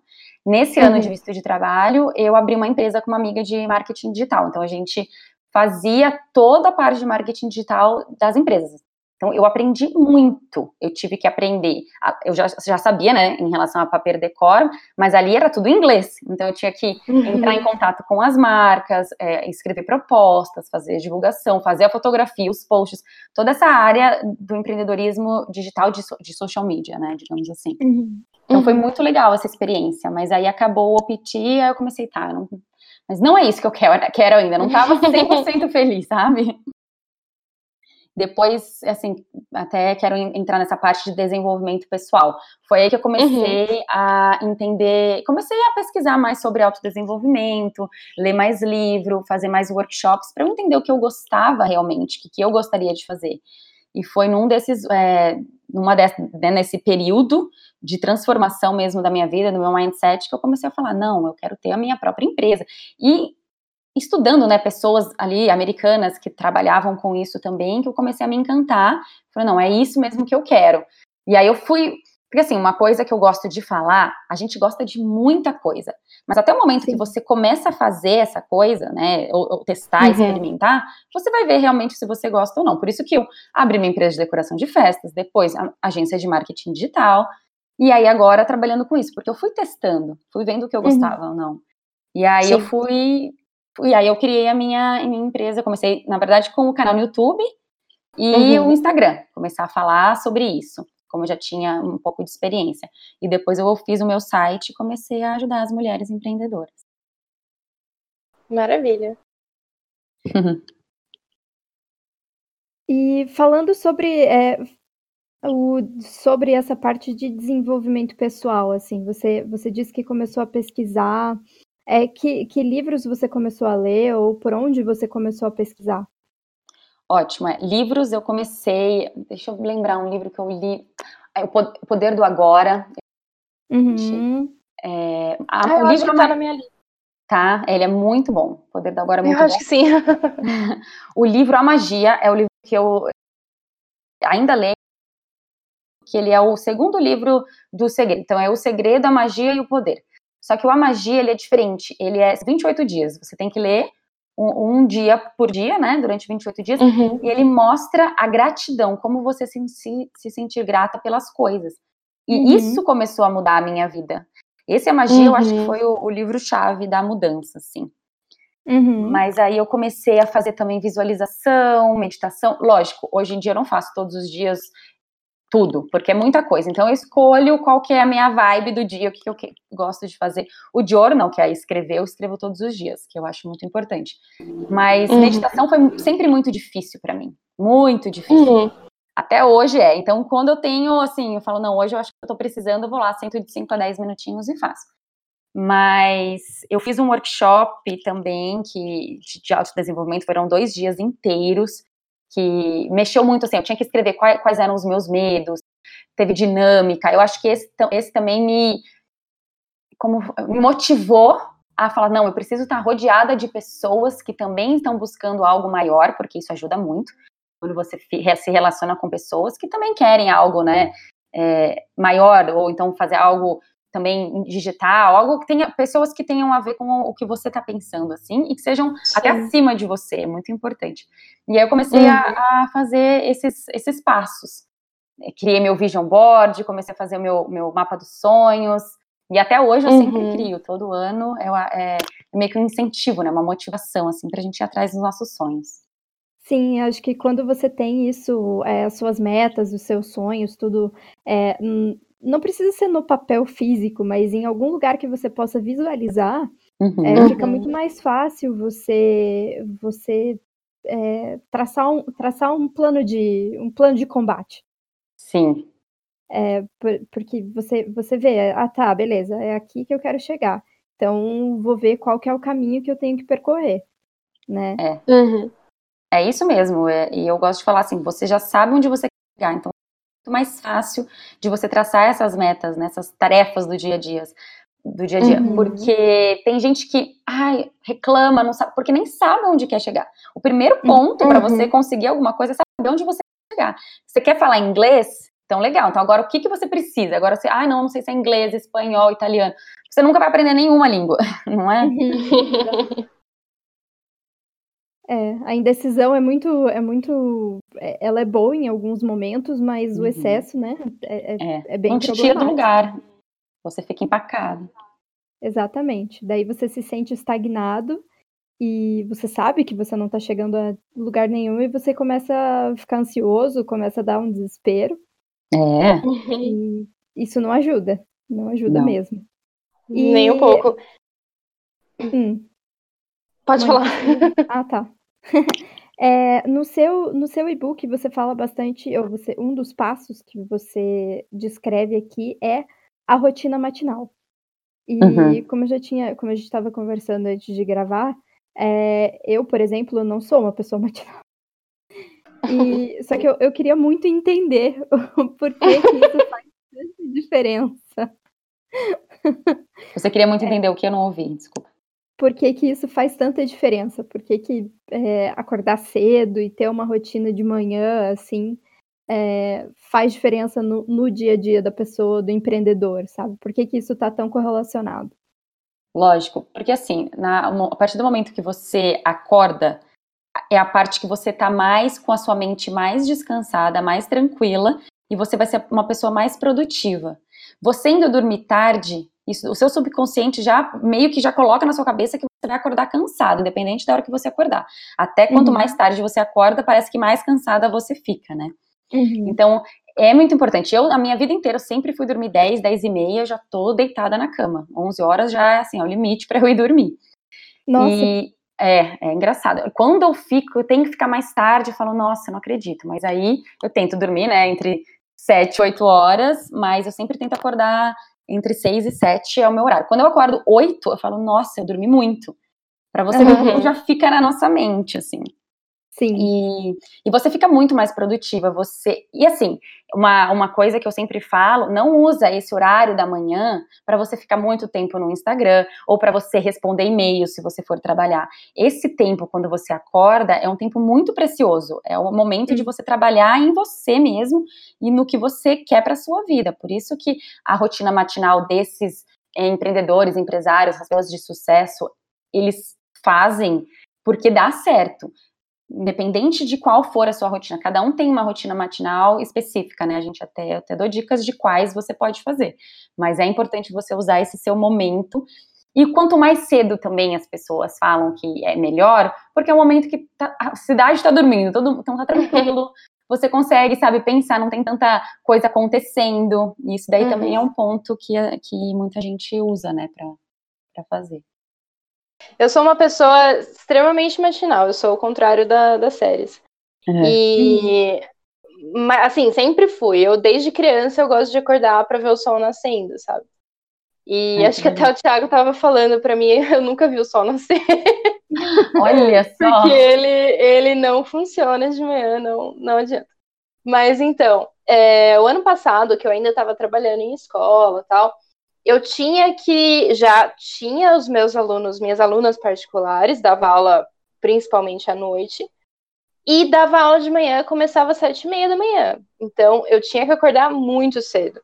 Nesse uhum. ano de uhum. visto de trabalho, eu abri uma empresa com uma amiga de marketing digital. Então, a gente fazia toda a parte de marketing digital das empresas. Então, eu aprendi muito, eu tive que aprender. Eu já, já sabia, né, em relação a Paper Decor, mas ali era tudo em inglês. Então, eu tinha que uhum. entrar em contato com as marcas, é, escrever propostas, fazer divulgação, fazer a fotografia, os posts, toda essa área do empreendedorismo digital de, de social media, né, digamos assim. Uhum. Então, foi uhum. muito legal essa experiência, mas aí acabou o OPT, aí eu comecei, tá, não, mas não é isso que eu quero, quero ainda, não estava 100% feliz, sabe? Depois, assim, até quero entrar nessa parte de desenvolvimento pessoal. Foi aí que eu comecei uhum. a entender, comecei a pesquisar mais sobre autodesenvolvimento, ler mais livro, fazer mais workshops, para eu entender o que eu gostava realmente, o que, que eu gostaria de fazer. E foi num desses, é, numa desse, né, nesse período de transformação mesmo da minha vida, do meu mindset, que eu comecei a falar, não, eu quero ter a minha própria empresa. E estudando, né, pessoas ali americanas que trabalhavam com isso também, que eu comecei a me encantar. Falei, não, é isso mesmo que eu quero. E aí eu fui, porque assim, uma coisa que eu gosto de falar, a gente gosta de muita coisa, mas até o momento Sim. que você começa a fazer essa coisa, né, ou, ou testar, uhum. experimentar, você vai ver realmente se você gosta ou não. Por isso que eu abri minha empresa de decoração de festas, depois a agência de marketing digital, e aí agora trabalhando com isso, porque eu fui testando, fui vendo o que eu uhum. gostava uhum. ou não. E aí Sim. eu fui e aí eu criei a minha, minha empresa, comecei, na verdade, com o canal no YouTube e uhum. o Instagram, começar a falar sobre isso, como eu já tinha um pouco de experiência. E depois eu fiz o meu site e comecei a ajudar as mulheres empreendedoras. Maravilha. e falando sobre é, o, sobre essa parte de desenvolvimento pessoal, assim, você, você disse que começou a pesquisar é, que, que livros você começou a ler ou por onde você começou a pesquisar? Ótimo. É. Livros eu comecei. Deixa eu lembrar um livro que eu li. É, o Poder do Agora. Uhum. É, a, ah, o livro que tá na minha lista. Tá, ele é muito bom. O Poder do Agora é muito eu bom. Eu acho que sim. o livro A Magia é o livro que eu ainda leio, que ele é o segundo livro do segredo. Então, é o segredo, a magia e o poder. Só que o A Magia, ele é diferente. Ele é 28 dias. Você tem que ler um, um dia por dia, né? Durante 28 dias. Uhum. E ele mostra a gratidão, como você se, se, se sentir grata pelas coisas. E uhum. isso começou a mudar a minha vida. Esse A Magia, uhum. eu acho que uhum. foi o, o livro-chave da mudança, assim. Uhum. Mas aí eu comecei a fazer também visualização, meditação. Lógico, hoje em dia eu não faço todos os dias tudo, porque é muita coisa. Então eu escolho qual que é a minha vibe do dia, o que, eu gosto de fazer. O journal, que é escrever, eu escrevo todos os dias, que eu acho muito importante. Mas uhum. meditação foi sempre muito difícil para mim, muito difícil. Uhum. Até hoje é. Então, quando eu tenho, assim, eu falo, não, hoje eu acho que eu tô precisando, eu vou lá, sento de 5 a 10 minutinhos e faço. Mas eu fiz um workshop também que, de autodesenvolvimento, foram dois dias inteiros, que mexeu muito, assim, eu tinha que escrever quais, quais eram os meus medos, teve dinâmica, eu acho que esse, esse também me, como, me motivou a falar, não, eu preciso estar rodeada de pessoas que também estão buscando algo maior, porque isso ajuda muito, quando você se relaciona com pessoas que também querem algo, né, é, maior, ou então fazer algo também digital, algo que tenha pessoas que tenham a ver com o que você está pensando, assim, e que sejam Sim. até acima de você, é muito importante. E aí eu comecei uhum. a, a, fazer esses, esses passos. Criei meu vision board, comecei a fazer o meu, meu mapa dos sonhos, e até hoje eu uhum. sempre crio, todo ano é, é, meio que um incentivo, né, uma motivação, assim, para a gente ir atrás dos nossos sonhos. Sim, acho que quando você tem isso, é, as suas metas, os seus sonhos, tudo é, não precisa ser no papel físico, mas em algum lugar que você possa visualizar, uhum. é, fica muito mais fácil você você é, traçar, um, traçar um plano de um plano de combate. Sim. É, por, porque você você vê, ah tá, beleza, é aqui que eu quero chegar. Então vou ver qual que é o caminho que eu tenho que percorrer, né? É. Uhum. É isso mesmo. É, e eu gosto de falar assim, você já sabe onde você quer chegar, então mais fácil de você traçar essas metas, né, tarefas do dia a dia, do dia a dia, uhum. porque tem gente que, ai, reclama, não sabe, porque nem sabe onde quer chegar. O primeiro ponto uhum. para você conseguir alguma coisa é saber onde você quer chegar. Você quer falar inglês? Então, legal. Então, agora o que, que você precisa? Agora você, ai, não, não sei se é inglês, espanhol, italiano. Você nunca vai aprender nenhuma língua, não é? Uhum. É, a indecisão é muito, é muito, é, ela é boa em alguns momentos, mas uhum. o excesso, né, é, é, é, é bem Não te tira do lugar, você fica empacado. Exatamente, daí você se sente estagnado e você sabe que você não tá chegando a lugar nenhum e você começa a ficar ansioso, começa a dar um desespero. É. E isso não ajuda, não ajuda não. mesmo. E... Nem um pouco. Hum. Pode falar. Ah, tá. é, no seu, no seu e-book você fala bastante, ou você, um dos passos que você descreve aqui é a rotina matinal. E uhum. como eu já tinha, como a gente estava conversando antes de gravar, é, eu, por exemplo, não sou uma pessoa matinal. E, só que eu, eu queria muito entender o porquê que isso faz tanta diferença. Você queria muito é. entender é. o que eu não ouvi, desculpa. Por que, que isso faz tanta diferença? Por que, que é, acordar cedo e ter uma rotina de manhã, assim, é, faz diferença no, no, dia a dia da pessoa, do empreendedor, sabe? Por que, que isso está tão correlacionado? Lógico, porque assim, na, a partir do momento que você acorda, é a parte que você está mais com a sua mente mais descansada, mais tranquila, e você vai ser uma pessoa mais produtiva. Você indo dormir tarde, isso, o seu subconsciente já meio que já coloca na sua cabeça que você vai acordar cansado, independente da hora que você acordar. Até quanto uhum. mais tarde você acorda, parece que mais cansada você fica, né? Uhum. Então, é muito importante. Eu, a minha vida inteira, sempre fui dormir 10, 10 e meia, já tô deitada na cama. 11 horas já é, assim, é o limite para eu ir dormir. Nossa. E é, é engraçado. Quando eu fico, eu tenho que ficar mais tarde, eu falo, nossa, não acredito. Mas aí eu tento dormir, né, entre 7 e 8 horas, mas eu sempre tento acordar entre 6 e 7 é o meu horário. Quando eu acordo 8, eu falo, nossa, eu dormi muito. Para você uhum. ver como já fica na nossa mente, assim. Sim. E, e você fica muito mais produtiva. Você e assim, uma, uma coisa que eu sempre falo, não usa esse horário da manhã para você ficar muito tempo no Instagram ou para você responder e-mail se você for trabalhar. Esse tempo quando você acorda é um tempo muito precioso. É o momento de você trabalhar em você mesmo e no que você quer para sua vida. Por isso que a rotina matinal desses empreendedores, empresários, as pessoas de sucesso, eles fazem porque dá certo independente de qual for a sua rotina, cada um tem uma rotina matinal específica, né? A gente até, até dou dicas de quais você pode fazer, mas é importante você usar esse seu momento. E quanto mais cedo também as pessoas falam que é melhor, porque é um momento que tá, a cidade está dormindo, todo, então tá tranquilo, você consegue, sabe, pensar, não tem tanta coisa acontecendo. Isso daí uhum. também é um ponto que, que muita gente usa, né, para fazer. Eu sou uma pessoa extremamente matinal, eu sou o contrário da, das séries. Uhum. E assim, sempre fui. Eu desde criança eu gosto de acordar para ver o sol nascendo, sabe? E uhum. acho que até o Thiago tava falando para mim, eu nunca vi o sol nascer. Olha só. Porque ele, ele não funciona de manhã, não, não adianta. Mas então, é, o ano passado, que eu ainda estava trabalhando em escola tal, eu tinha que já tinha os meus alunos, minhas alunas particulares, dava aula principalmente à noite, e dava aula de manhã, começava às sete e meia da manhã. Então eu tinha que acordar muito cedo.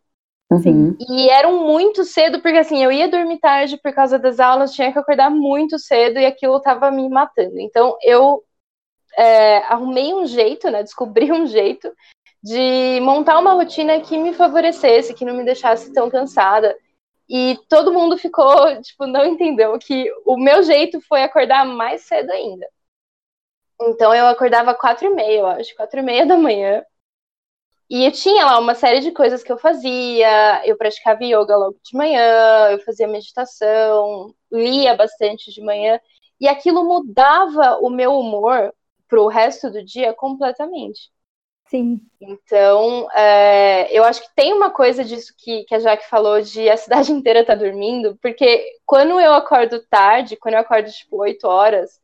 Uhum. E eram muito cedo, porque assim, eu ia dormir tarde por causa das aulas, tinha que acordar muito cedo e aquilo estava me matando. Então eu é, arrumei um jeito, né? Descobri um jeito de montar uma rotina que me favorecesse, que não me deixasse tão cansada. E todo mundo ficou, tipo, não entendeu que o meu jeito foi acordar mais cedo ainda. Então eu acordava quatro e meia, eu acho, quatro e meia da manhã. E eu tinha lá uma série de coisas que eu fazia. Eu praticava yoga logo de manhã, eu fazia meditação, lia bastante de manhã. E aquilo mudava o meu humor pro resto do dia completamente. Sim. Então, é, eu acho que tem uma coisa disso que, que a Jaque falou de a cidade inteira tá dormindo, porque quando eu acordo tarde, quando eu acordo tipo 8 horas,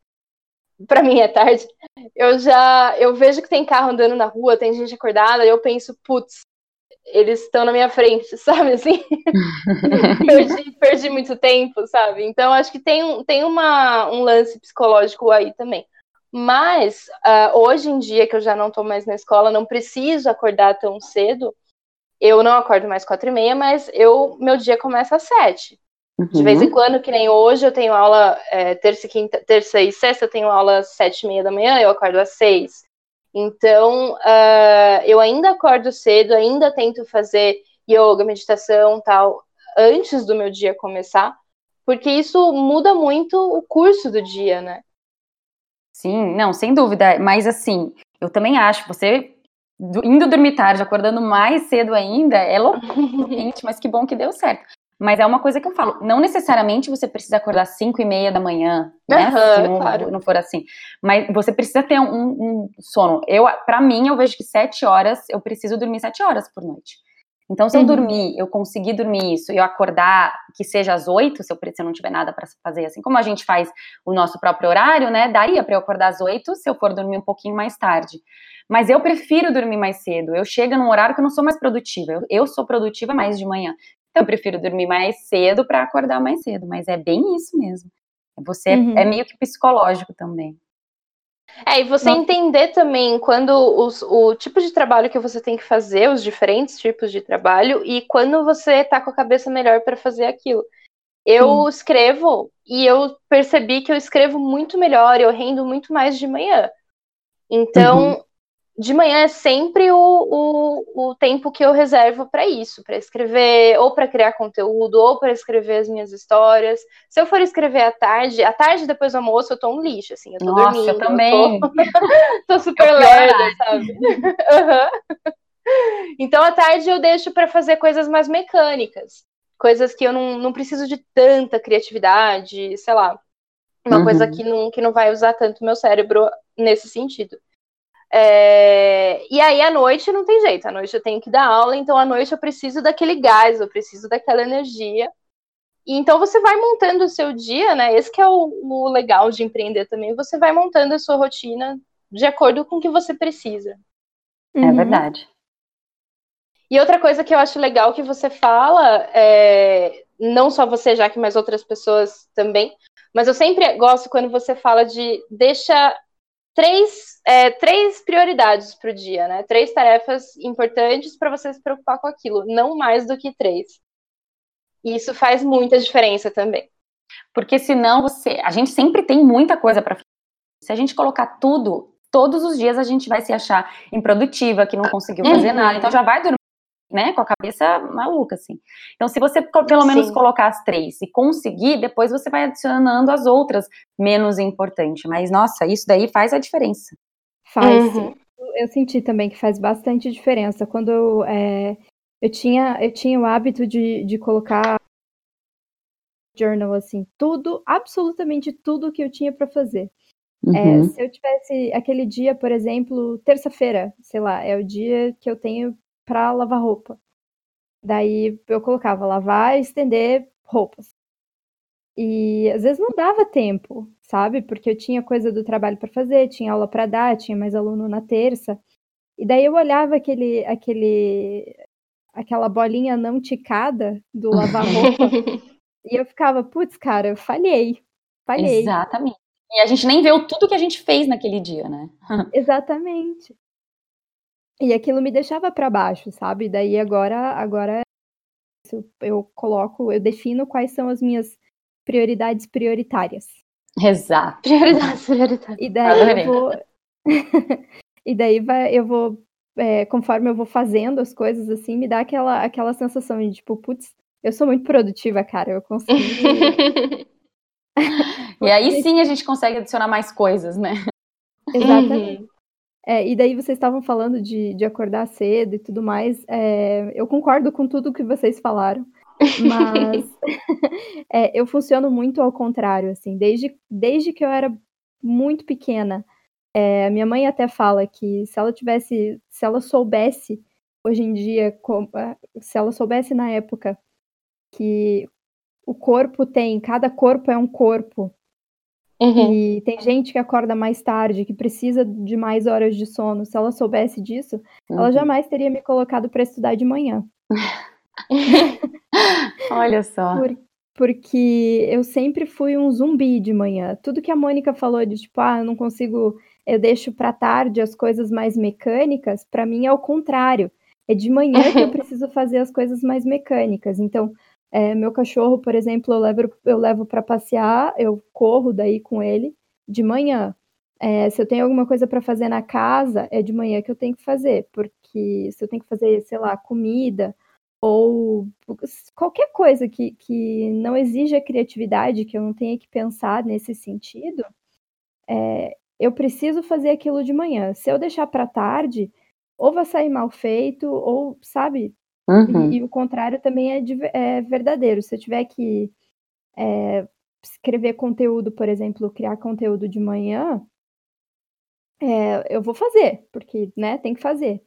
para mim é tarde, eu já eu vejo que tem carro andando na rua, tem gente acordada, e eu penso, putz, eles estão na minha frente, sabe assim? perdi, perdi muito tempo, sabe? Então acho que tem, tem uma, um lance psicológico aí também. Mas uh, hoje em dia, que eu já não estou mais na escola, não preciso acordar tão cedo. Eu não acordo mais quatro e meia, mas eu meu dia começa às sete. Uhum. De vez em quando, que nem hoje, eu tenho aula é, terça, e quinta, terça e sexta, eu tenho aula às sete e meia da manhã, eu acordo às seis. Então, uh, eu ainda acordo cedo, ainda tento fazer yoga, meditação, tal, antes do meu dia começar, porque isso muda muito o curso do dia, né? Sim, não, sem dúvida. Mas assim, eu também acho, você indo dormir tarde, acordando mais cedo ainda, é loucamente, mas que bom que deu certo. Mas é uma coisa que eu falo, não necessariamente você precisa acordar às 5 e meia da manhã, né? Uhum, se não, claro. não, for assim. Mas você precisa ter um, um sono. Eu, para mim, eu vejo que 7 horas, eu preciso dormir 7 horas por noite. Então, se eu uhum. dormir, eu conseguir dormir isso e eu acordar que seja às 8, se eu, se eu não tiver nada para fazer, assim como a gente faz o nosso próprio horário, né? Daria para eu acordar às 8 se eu for dormir um pouquinho mais tarde. Mas eu prefiro dormir mais cedo. Eu chego num horário que eu não sou mais produtiva. Eu, eu sou produtiva mais de manhã. Então, eu prefiro dormir mais cedo para acordar mais cedo. Mas é bem isso mesmo. Você é, uhum. é meio que psicológico também. É, e você Não. entender também quando os, o tipo de trabalho que você tem que fazer, os diferentes tipos de trabalho, e quando você tá com a cabeça melhor para fazer aquilo. Eu Sim. escrevo e eu percebi que eu escrevo muito melhor, eu rendo muito mais de manhã. Então, uhum de manhã é sempre o, o, o tempo que eu reservo para isso, para escrever, ou para criar conteúdo, ou para escrever as minhas histórias. Se eu for escrever à tarde, à tarde depois do almoço eu tô um lixo, assim, eu tô Nossa, dormindo. Eu também. Eu tô, tô super lerda, sabe? uhum. Então à tarde eu deixo para fazer coisas mais mecânicas, coisas que eu não, não preciso de tanta criatividade, sei lá. Uma uhum. coisa que não, que não vai usar tanto meu cérebro nesse sentido. É... E aí, à noite, não tem jeito. À noite eu tenho que dar aula, então à noite eu preciso daquele gás, eu preciso daquela energia. E então você vai montando o seu dia, né? Esse que é o, o legal de empreender também. Você vai montando a sua rotina de acordo com o que você precisa. É uhum. verdade. E outra coisa que eu acho legal que você fala, é, não só você, já que mais outras pessoas também, mas eu sempre gosto quando você fala de deixa três, é, três prioridades para o dia, né? Três tarefas importantes para você se preocupar com aquilo, não mais do que três. E isso faz muita diferença também. Porque senão você. A gente sempre tem muita coisa para fazer. Se a gente colocar tudo, todos os dias a gente vai se achar improdutiva, que não conseguiu fazer uhum. nada. Então já vai né, com a cabeça maluca, assim. Então, se você pelo menos Sim. colocar as três e conseguir, depois você vai adicionando as outras menos importantes. Mas, nossa, isso daí faz a diferença. Faz. Uhum. Eu senti também que faz bastante diferença. Quando eu, é, eu, tinha, eu tinha o hábito de, de colocar journal, assim, tudo, absolutamente tudo que eu tinha para fazer. É, uhum. É, se eu tivesse aquele dia, por exemplo, terça-feira, sei lá, é o dia que eu tenho para lavar roupa. Daí eu colocava lavar e estender roupas. E às vezes não dava tempo, sabe? Porque eu tinha coisa do trabalho para fazer, tinha aula para dar, tinha mais aluno na terça. E daí eu olhava aquele aquele aquela bolinha não ticada do lavar roupa e eu ficava, putz, cara, eu falhei. Falhei. Exatamente. E a gente nem o tudo que a gente fez naquele dia, né? Exatamente. E aquilo me deixava para baixo, sabe? Daí agora, agora eu coloco, eu defino quais são as minhas prioridades prioritárias. Exato. Prioridades prioritárias. E daí eu vou. e daí vai, eu vou, é, conforme eu vou fazendo as coisas assim, me dá aquela, aquela sensação de tipo, putz, eu sou muito produtiva, cara, eu consigo. e aí sim a gente consegue adicionar mais coisas, né? Exatamente. É, e daí vocês estavam falando de, de acordar cedo e tudo mais. É, eu concordo com tudo que vocês falaram. Mas é, eu funciono muito ao contrário, assim, desde, desde que eu era muito pequena. É, minha mãe até fala que se ela tivesse, se ela soubesse hoje em dia, como, é, se ela soubesse na época que o corpo tem, cada corpo é um corpo, Uhum. E tem gente que acorda mais tarde, que precisa de mais horas de sono. Se ela soubesse disso, uhum. ela jamais teria me colocado para estudar de manhã. Olha só. Por, porque eu sempre fui um zumbi de manhã. Tudo que a Mônica falou de tipo, ah, eu não consigo, eu deixo para tarde as coisas mais mecânicas, para mim é o contrário. É de manhã que eu preciso fazer as coisas mais mecânicas. Então, é, meu cachorro, por exemplo, eu levo, eu levo para passear, eu corro daí com ele de manhã. É, se eu tenho alguma coisa para fazer na casa, é de manhã que eu tenho que fazer, porque se eu tenho que fazer, sei lá, comida ou qualquer coisa que, que não exija criatividade, que eu não tenha que pensar nesse sentido, é, eu preciso fazer aquilo de manhã. Se eu deixar para tarde, ou vai sair mal feito, ou, sabe, Uhum. E, e, o contrário também é, de, é, verdadeiro. Se eu tiver que é, escrever conteúdo, por exemplo, criar conteúdo de manhã, é, eu vou fazer, porque né, tem que fazer.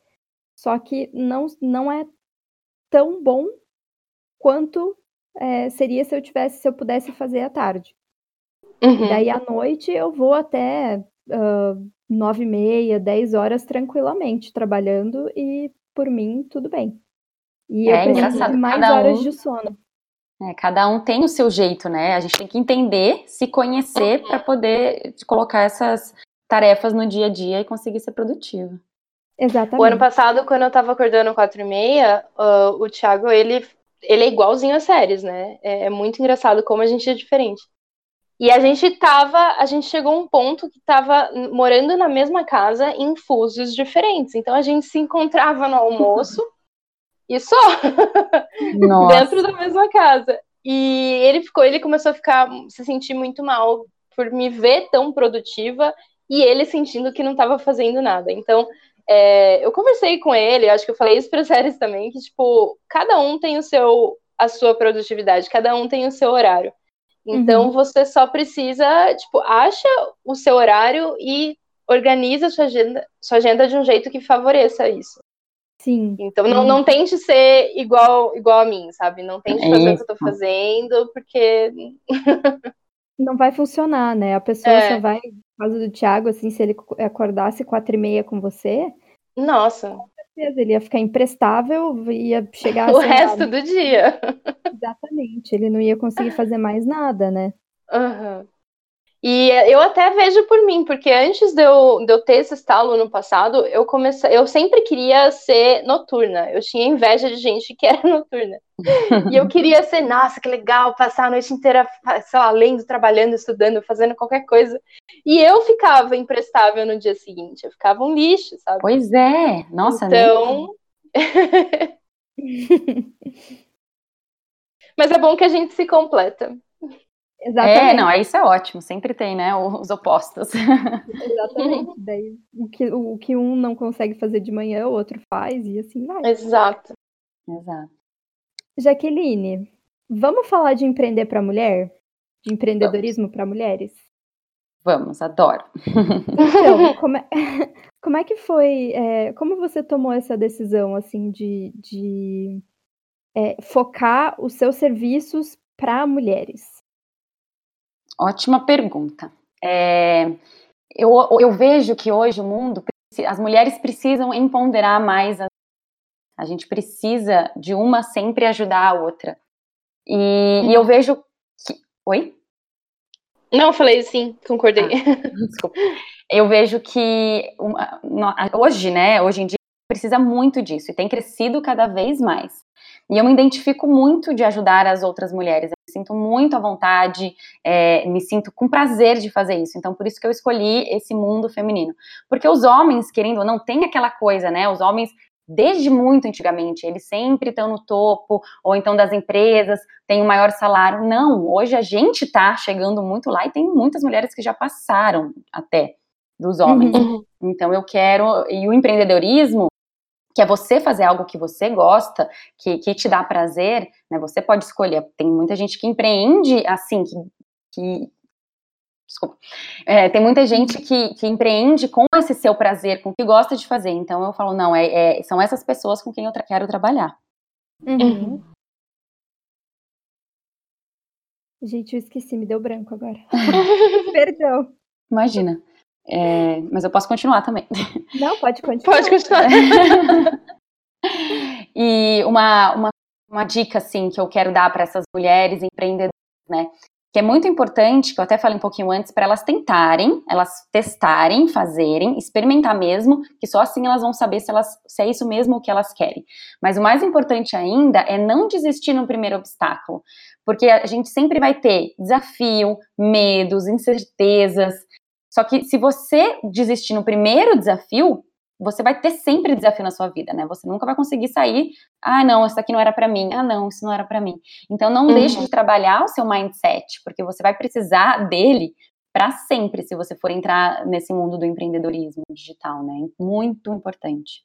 Só que não, não é tão bom quanto é, seria se eu tivesse, se eu pudesse fazer à tarde. Uhum. E daí à noite eu vou até nove e meia, dez horas tranquilamente trabalhando e por mim tudo bem. E é, eu de mais cada horas um, de sono. É, cada um tem o seu jeito, né? A gente tem que entender, se conhecer para poder colocar essas tarefas no dia a dia e conseguir ser produtivo. Exatamente. O ano passado, quando eu tava acordando quatro e meia, uh, o Thiago, ele, ele é igualzinho às séries, né? É, é muito engraçado como a gente é diferente. E a gente tava, a gente chegou a um ponto que tava morando na mesma casa em fusos diferentes. Então a gente se encontrava no almoço e só dentro da mesma casa. E ele ficou, ele começou a ficar se sentir muito mal por me ver tão produtiva e ele sentindo que não estava fazendo nada. Então, é, eu conversei com ele, acho que eu falei isso para séries também, que tipo, cada um tem o seu a sua produtividade, cada um tem o seu horário. Então uhum. você só precisa, tipo, acha o seu horário e organiza sua agenda, sua agenda de um jeito que favoreça isso. Sim. Então não, não tente ser igual igual a mim, sabe? Não tente é fazer isso. o que eu tô fazendo, porque não vai funcionar, né? A pessoa é. só vai, no caso do Thiago, assim, se ele acordasse quatro e meia com você. Nossa certeza, ele ia ficar imprestável, ia chegar o resto do dia. Exatamente, ele não ia conseguir fazer mais nada, né? Uhum. E eu até vejo por mim, porque antes de eu, de eu ter esse estalo no passado, eu comecei, eu sempre queria ser noturna. Eu tinha inveja de gente que era noturna. e eu queria ser, nossa, que legal, passar a noite inteira, sei lá, lendo, trabalhando, estudando, fazendo qualquer coisa. E eu ficava imprestável no dia seguinte, eu ficava um lixo, sabe? Pois é, nossa. Então. Mas é bom que a gente se completa. Exatamente. É, não, isso é ótimo, sempre tem, né, os opostos. Exatamente. Daí o que, o que um não consegue fazer de manhã, o outro faz, e assim vai. Exato. Exato. Jaqueline, vamos falar de empreender para mulher? De empreendedorismo para mulheres? Vamos, adoro. Então, como é, como é que foi, é, como você tomou essa decisão, assim, de, de é, focar os seus serviços para mulheres? Ótima pergunta. É, eu, eu, vejo que hoje o mundo, as mulheres precisam empoderar mais. A, a gente precisa de uma sempre ajudar a outra. E, e eu vejo que. Oi? Não, falei sim, concordei. Ah, desculpa. Eu vejo que uma, hoje, né, hoje em dia, precisa muito disso e tem crescido cada vez mais. E eu me identifico muito de ajudar as outras mulheres. Eu me sinto muito à vontade, é, me sinto com prazer de fazer isso. Então, por isso que eu escolhi esse mundo feminino. Porque os homens, querendo ou não, tem aquela coisa, né? Os homens desde muito antigamente, eles sempre estão no topo, ou então das empresas, tem o um maior salário. Não, hoje a gente está chegando muito lá e tem muitas mulheres que já passaram até dos homens. Uhum. Então eu quero, e o empreendedorismo, que é você fazer algo que você gosta, que, que te dá prazer, né? Você pode escolher. Tem muita gente que empreende assim, que, que desculpa. É, tem muita gente que, que empreende com esse seu prazer, com o que gosta de fazer. Então eu falo, não, é, é são essas pessoas com quem eu tra quero trabalhar. Uhum. Gente, eu esqueci, me deu branco agora. Perdão. Imagina. É, mas eu posso continuar também. Não, pode continuar. Pode continuar. e uma, uma, uma dica, assim, que eu quero dar para essas mulheres empreendedoras, né? Que é muito importante, que eu até falei um pouquinho antes, para elas tentarem, elas testarem, fazerem, experimentar mesmo, que só assim elas vão saber se, elas, se é isso mesmo que elas querem. Mas o mais importante ainda é não desistir no primeiro obstáculo, porque a gente sempre vai ter desafio, medos, incertezas, só que se você desistir no primeiro desafio, você vai ter sempre desafio na sua vida, né? Você nunca vai conseguir sair, ah, não, isso aqui não era para mim. Ah, não, isso não era para mim. Então não uhum. deixe de trabalhar o seu mindset, porque você vai precisar dele para sempre se você for entrar nesse mundo do empreendedorismo digital, né? Muito importante.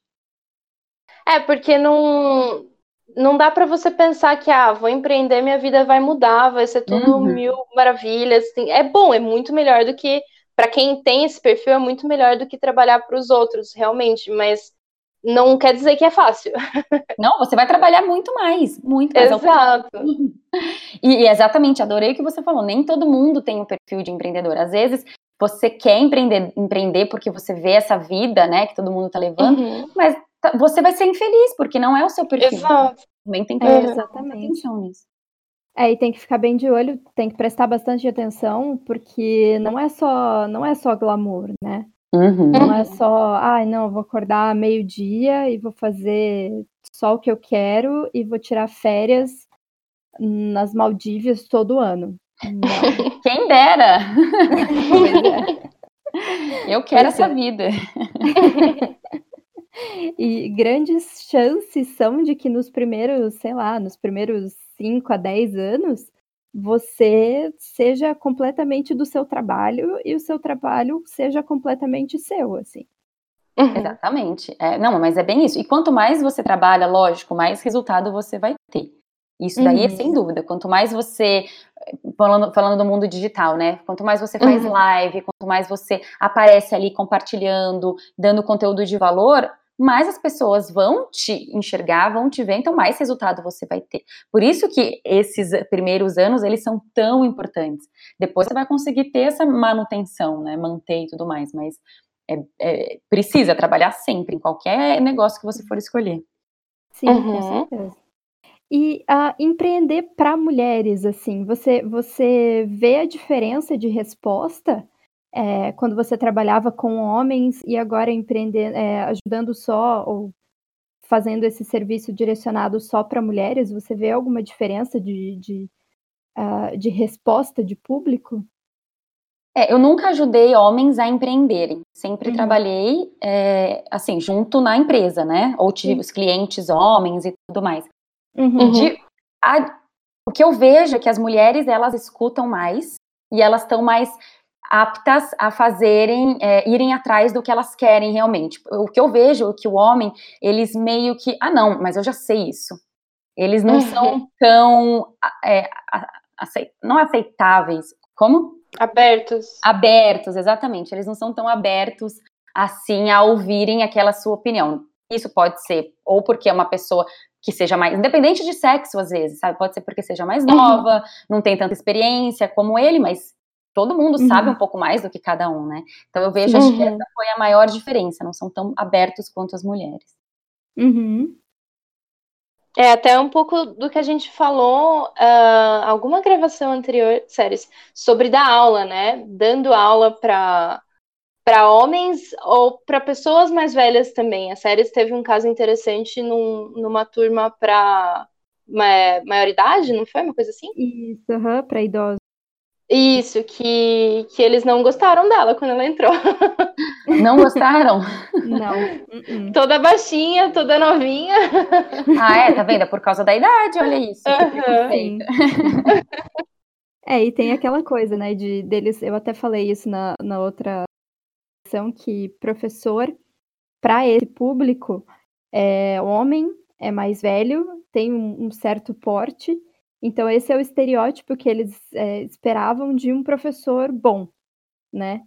É, porque não não dá para você pensar que, ah, vou empreender, minha vida vai mudar, vai ser tudo uhum. mil maravilhas. É bom, é muito melhor do que, para quem tem esse perfil, é muito melhor do que trabalhar para os outros, realmente, mas não quer dizer que é fácil. Não, você vai trabalhar muito mais, muito mais. Exato. E, e exatamente, adorei o que você falou. Nem todo mundo tem o um perfil de empreendedor. Às vezes você quer empreender, empreender porque você vê essa vida, né, que todo mundo tá levando, uhum. mas tá, você vai ser infeliz, porque não é o seu perfil. Exato. Também tem que é, exatamente. atenção nisso. É, e tem que ficar bem de olho, tem que prestar bastante atenção, porque não é só, não é só glamour, né? Uhum. Não é só, ai, ah, não, vou acordar meio-dia e vou fazer só o que eu quero e vou tirar férias nas Maldívias todo ano. Quem dera! É. Eu quero pois essa é. vida. E grandes chances são de que nos primeiros, sei lá, nos primeiros 5 a 10 anos, você seja completamente do seu trabalho e o seu trabalho seja completamente seu, assim. Uhum. Exatamente. É, não, mas é bem isso. E quanto mais você trabalha, lógico, mais resultado você vai ter. Isso daí é uhum. é sem dúvida. Quanto mais você, falando, falando do mundo digital, né? Quanto mais você faz uhum. live, quanto mais você aparece ali compartilhando, dando conteúdo de valor, mais as pessoas vão te enxergar, vão te ver, então mais resultado você vai ter. Por isso que esses primeiros anos, eles são tão importantes. Depois você vai conseguir ter essa manutenção, né? Manter e tudo mais, mas é, é, precisa trabalhar sempre, em qualquer negócio que você for escolher. Sim, uhum. com certeza. E uh, empreender para mulheres, assim, você, você vê a diferença de resposta é, quando você trabalhava com homens e agora empreender, é, ajudando só ou fazendo esse serviço direcionado só para mulheres? Você vê alguma diferença de, de, uh, de resposta de público? É, eu nunca ajudei homens a empreenderem. Sempre uhum. trabalhei, é, assim, junto na empresa, né? Ou tive uhum. os clientes homens e tudo mais. Uhum. De, a, o que eu vejo é que as mulheres elas escutam mais e elas estão mais aptas a fazerem, é, irem atrás do que elas querem realmente. O que eu vejo é que o homem, eles meio que, ah não, mas eu já sei isso. Eles não uhum. são tão, é, aceit não aceitáveis, como? Abertos. Abertos, exatamente. Eles não são tão abertos assim a ouvirem aquela sua opinião. Isso pode ser ou porque é uma pessoa que seja mais, independente de sexo às vezes, sabe? Pode ser porque seja mais uhum. nova, uhum. não tem tanta experiência como ele, mas todo mundo uhum. sabe um pouco mais do que cada um, né? Então eu vejo, uhum. acho que essa foi a maior diferença, não são tão abertos quanto as mulheres. Uhum. É, até um pouco do que a gente falou, uh, alguma gravação anterior, séries, sobre dar aula, né? Dando aula para para homens ou para pessoas mais velhas também. A série teve um caso interessante num, numa turma para maioridade, não foi? Uma coisa assim? Isso, uhum, para idosos. Isso, que, que eles não gostaram dela quando ela entrou. Não gostaram? Não. Uh -uh. Toda baixinha, toda novinha. Ah, é? Tá vendo? É por causa da idade, olha isso. Uhum. É, e tem aquela coisa, né, de deles, eu até falei isso na, na outra são que professor, para esse público, é homem, é mais velho, tem um, um, certo porte. Então, esse é o estereótipo que eles é, esperavam de um professor bom, né?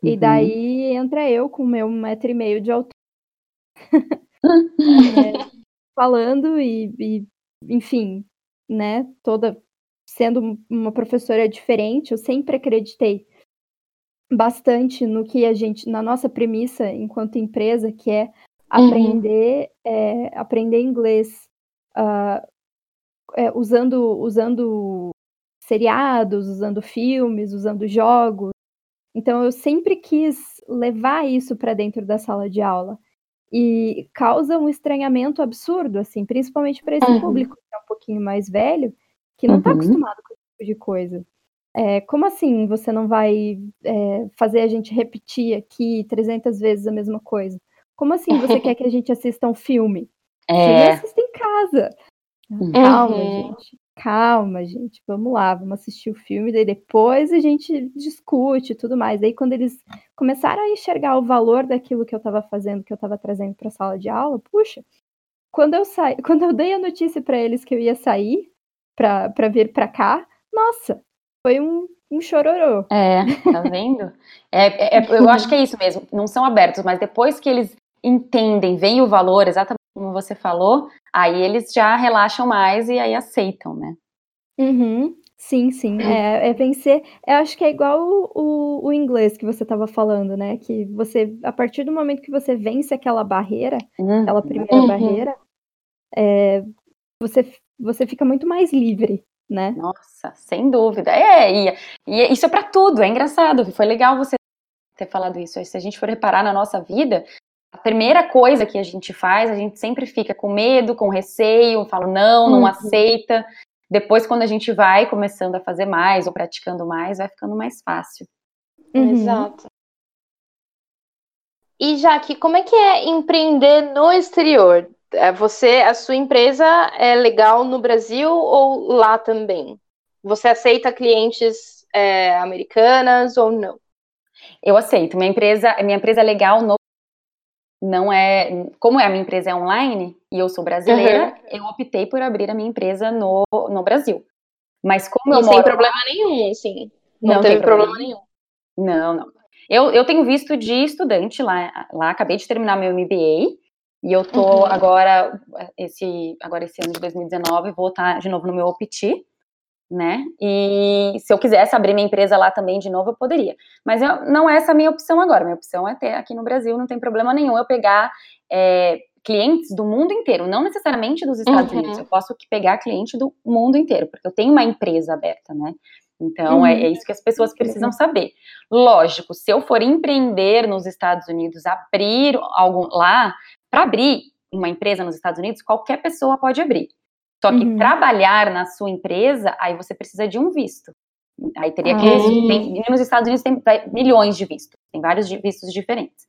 Uhum. E daí entra eu com o meu metro e meio de altura. é, falando e, e, enfim, né, toda sendo uma professora diferente, eu sempre acreditei bastante no que a gente, na nossa premissa enquanto empresa, que é uhum. aprender, uhum. é, aprender inglês uh, é, usando, usando seriados, usando filmes, usando jogos. Então eu sempre quis levar isso para dentro da sala de aula e causa um estranhamento absurdo, assim, principalmente para esse uhum. público que é um pouquinho mais velho, que não está uhum. acostumado com esse tipo de coisa. É, como assim você não vai é, fazer a gente repetir aqui 300 vezes a mesma coisa? Como assim você quer que a gente assista um filme? É. Você assiste em casa. Uhum. Calma, gente. Calma, gente. Vamos lá, vamos assistir o filme, daí depois a gente discute e tudo mais. Aí quando eles começaram a enxergar o valor daquilo que eu estava fazendo, que eu estava trazendo para a sala de aula, puxa, quando eu saí, quando eu dei a notícia para eles que eu ia sair para vir para cá, nossa, foi um, um chororô. É, tá vendo? É, é, é, eu acho que é isso mesmo. Não são abertos, mas depois que eles entendem, veem o valor, exatamente como você falou, aí eles já relaxam mais e aí aceitam, né? Uhum. Sim, sim. É, é vencer. Eu acho que é igual o, o, o inglês que você estava falando, né? Que você, a partir do momento que você vence aquela barreira, uhum. aquela primeira uhum. barreira, é, você, você fica muito mais livre, né? Nossa, sem dúvida. É, e, e isso é para tudo, é engraçado. Foi legal você ter falado isso. Se a gente for reparar na nossa vida, a primeira coisa que a gente faz, a gente sempre fica com medo, com receio, fala não, não uhum. aceita. Depois, quando a gente vai começando a fazer mais ou praticando mais, vai ficando mais fácil. Uhum. Exato. E Jaque, como é que é empreender no exterior? É, você, a sua empresa é legal no Brasil ou lá também? Você aceita clientes é, americanas ou não? Eu aceito. Minha empresa, minha empresa é legal no não é. Como é a minha empresa é online e eu sou brasileira, uhum. eu optei por abrir a minha empresa no, no Brasil. Mas como e eu sem moro. Sem problema nenhum, sim. Não, não teve problema. problema nenhum. Não, não. Eu, eu tenho visto de estudante lá, lá, acabei de terminar meu MBA, e eu tô uhum. agora, esse, agora esse ano de 2019, vou estar de novo no meu OPT, né? E se eu quisesse abrir minha empresa lá também de novo, eu poderia. Mas eu, não é essa a minha opção agora. Minha opção é ter aqui no Brasil, não tem problema nenhum eu pegar é, clientes do mundo inteiro, não necessariamente dos Estados uhum. Unidos. Eu posso pegar cliente do mundo inteiro, porque eu tenho uma empresa aberta, né? Então, uhum. é, é, isso que as pessoas precisam saber. Lógico, se eu for empreender nos Estados Unidos, abrir algo lá, para abrir uma empresa nos Estados Unidos, qualquer pessoa pode abrir. Só que uhum. trabalhar na sua empresa, aí você precisa de um visto. Aí teria que. Ah. Tem, nos Estados Unidos tem milhões de vistos, tem vários vistos diferentes.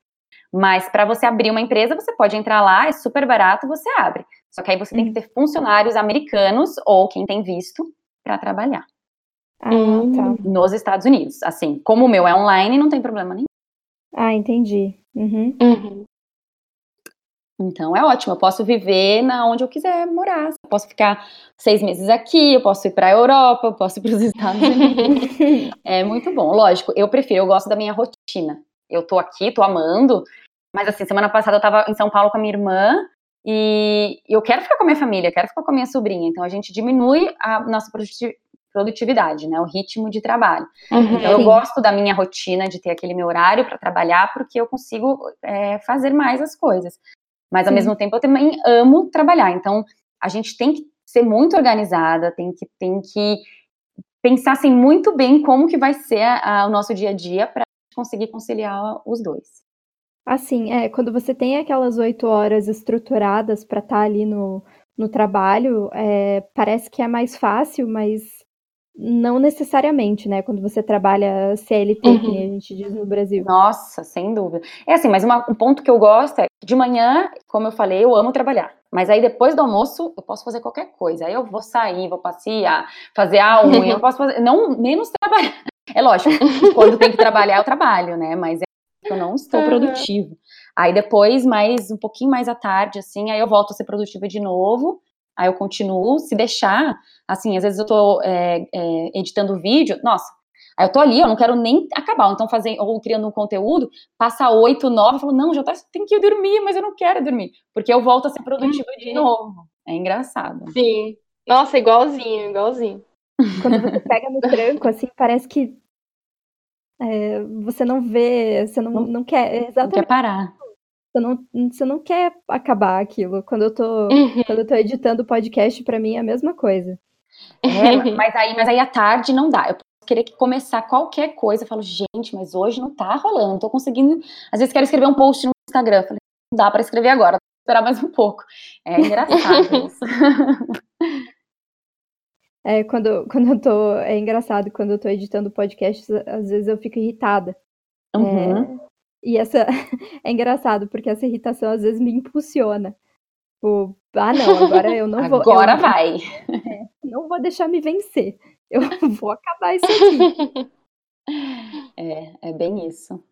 Mas para você abrir uma empresa, você pode entrar lá, é super barato, você abre. Só que aí você tem que ter funcionários americanos ou quem tem visto para trabalhar. Ah, tá. Nos Estados Unidos. Assim, como o meu é online, não tem problema nenhum. Ah, entendi. Uhum. Uhum. Então é ótimo, eu posso viver na onde eu quiser morar. Eu posso ficar seis meses aqui, eu posso ir para a Europa, eu posso ir para os Estados Unidos. é muito bom. Lógico, eu prefiro, eu gosto da minha rotina. Eu tô aqui, tô amando, mas assim, semana passada eu tava em São Paulo com a minha irmã e eu quero ficar com a minha família, quero ficar com a minha sobrinha. Então a gente diminui a nossa produtividade, né, o ritmo de trabalho. Uhum, então eu gosto da minha rotina, de ter aquele meu horário para trabalhar, porque eu consigo é, fazer mais as coisas mas ao Sim. mesmo tempo eu também amo trabalhar. Então, a gente tem que ser muito organizada, tem que, tem que pensar assim, muito bem como que vai ser a, a, o nosso dia a dia para conseguir conciliar os dois. Assim, é, quando você tem aquelas oito horas estruturadas para estar tá ali no, no trabalho, é, parece que é mais fácil, mas não necessariamente, né? Quando você trabalha CLT, uhum. que a gente diz no Brasil. Nossa, sem dúvida. É assim, mas uma, um ponto que eu gosto é que de manhã, como eu falei, eu amo trabalhar. Mas aí depois do almoço, eu posso fazer qualquer coisa. Aí eu vou sair, vou passear, fazer a unha, eu posso fazer. Não, menos trabalhar. É lógico, quando tem que trabalhar, eu trabalho, né? Mas é eu não estou produtivo. Aí depois, mais um pouquinho mais à tarde, assim, aí eu volto a ser produtiva de novo aí eu continuo, se deixar, assim, às vezes eu tô é, é, editando vídeo, nossa, aí eu tô ali, eu não quero nem acabar, então fazer, ou criando um conteúdo, passa oito, nove, eu falo, não, já tá, tem que ir dormir, mas eu não quero dormir, porque eu volto a ser produtiva de uhum. novo, é engraçado. Sim, nossa, igualzinho, igualzinho. Quando você pega no tranco, assim, parece que é, você não vê, você não, não quer, exatamente. Não quer parar. Você não, você não quer acabar aquilo. Quando eu tô, uhum. quando eu tô editando o podcast, para mim é a mesma coisa. É, mas, aí, mas aí à tarde não dá. Eu querer começar qualquer coisa. Eu falo, gente, mas hoje não tá rolando. Não tô conseguindo. Às vezes quero escrever um post no Instagram. Falei, não dá para escrever agora, vou esperar mais um pouco. É engraçado isso. É, quando, quando eu tô. É engraçado, quando eu tô editando podcast, às vezes eu fico irritada. Uhum. É, e essa é engraçado, porque essa irritação às vezes me impulsiona. Tipo, ah, não, agora eu não vou. Agora vai. É, não vou deixar me vencer. Eu vou acabar isso aqui. É, é bem isso.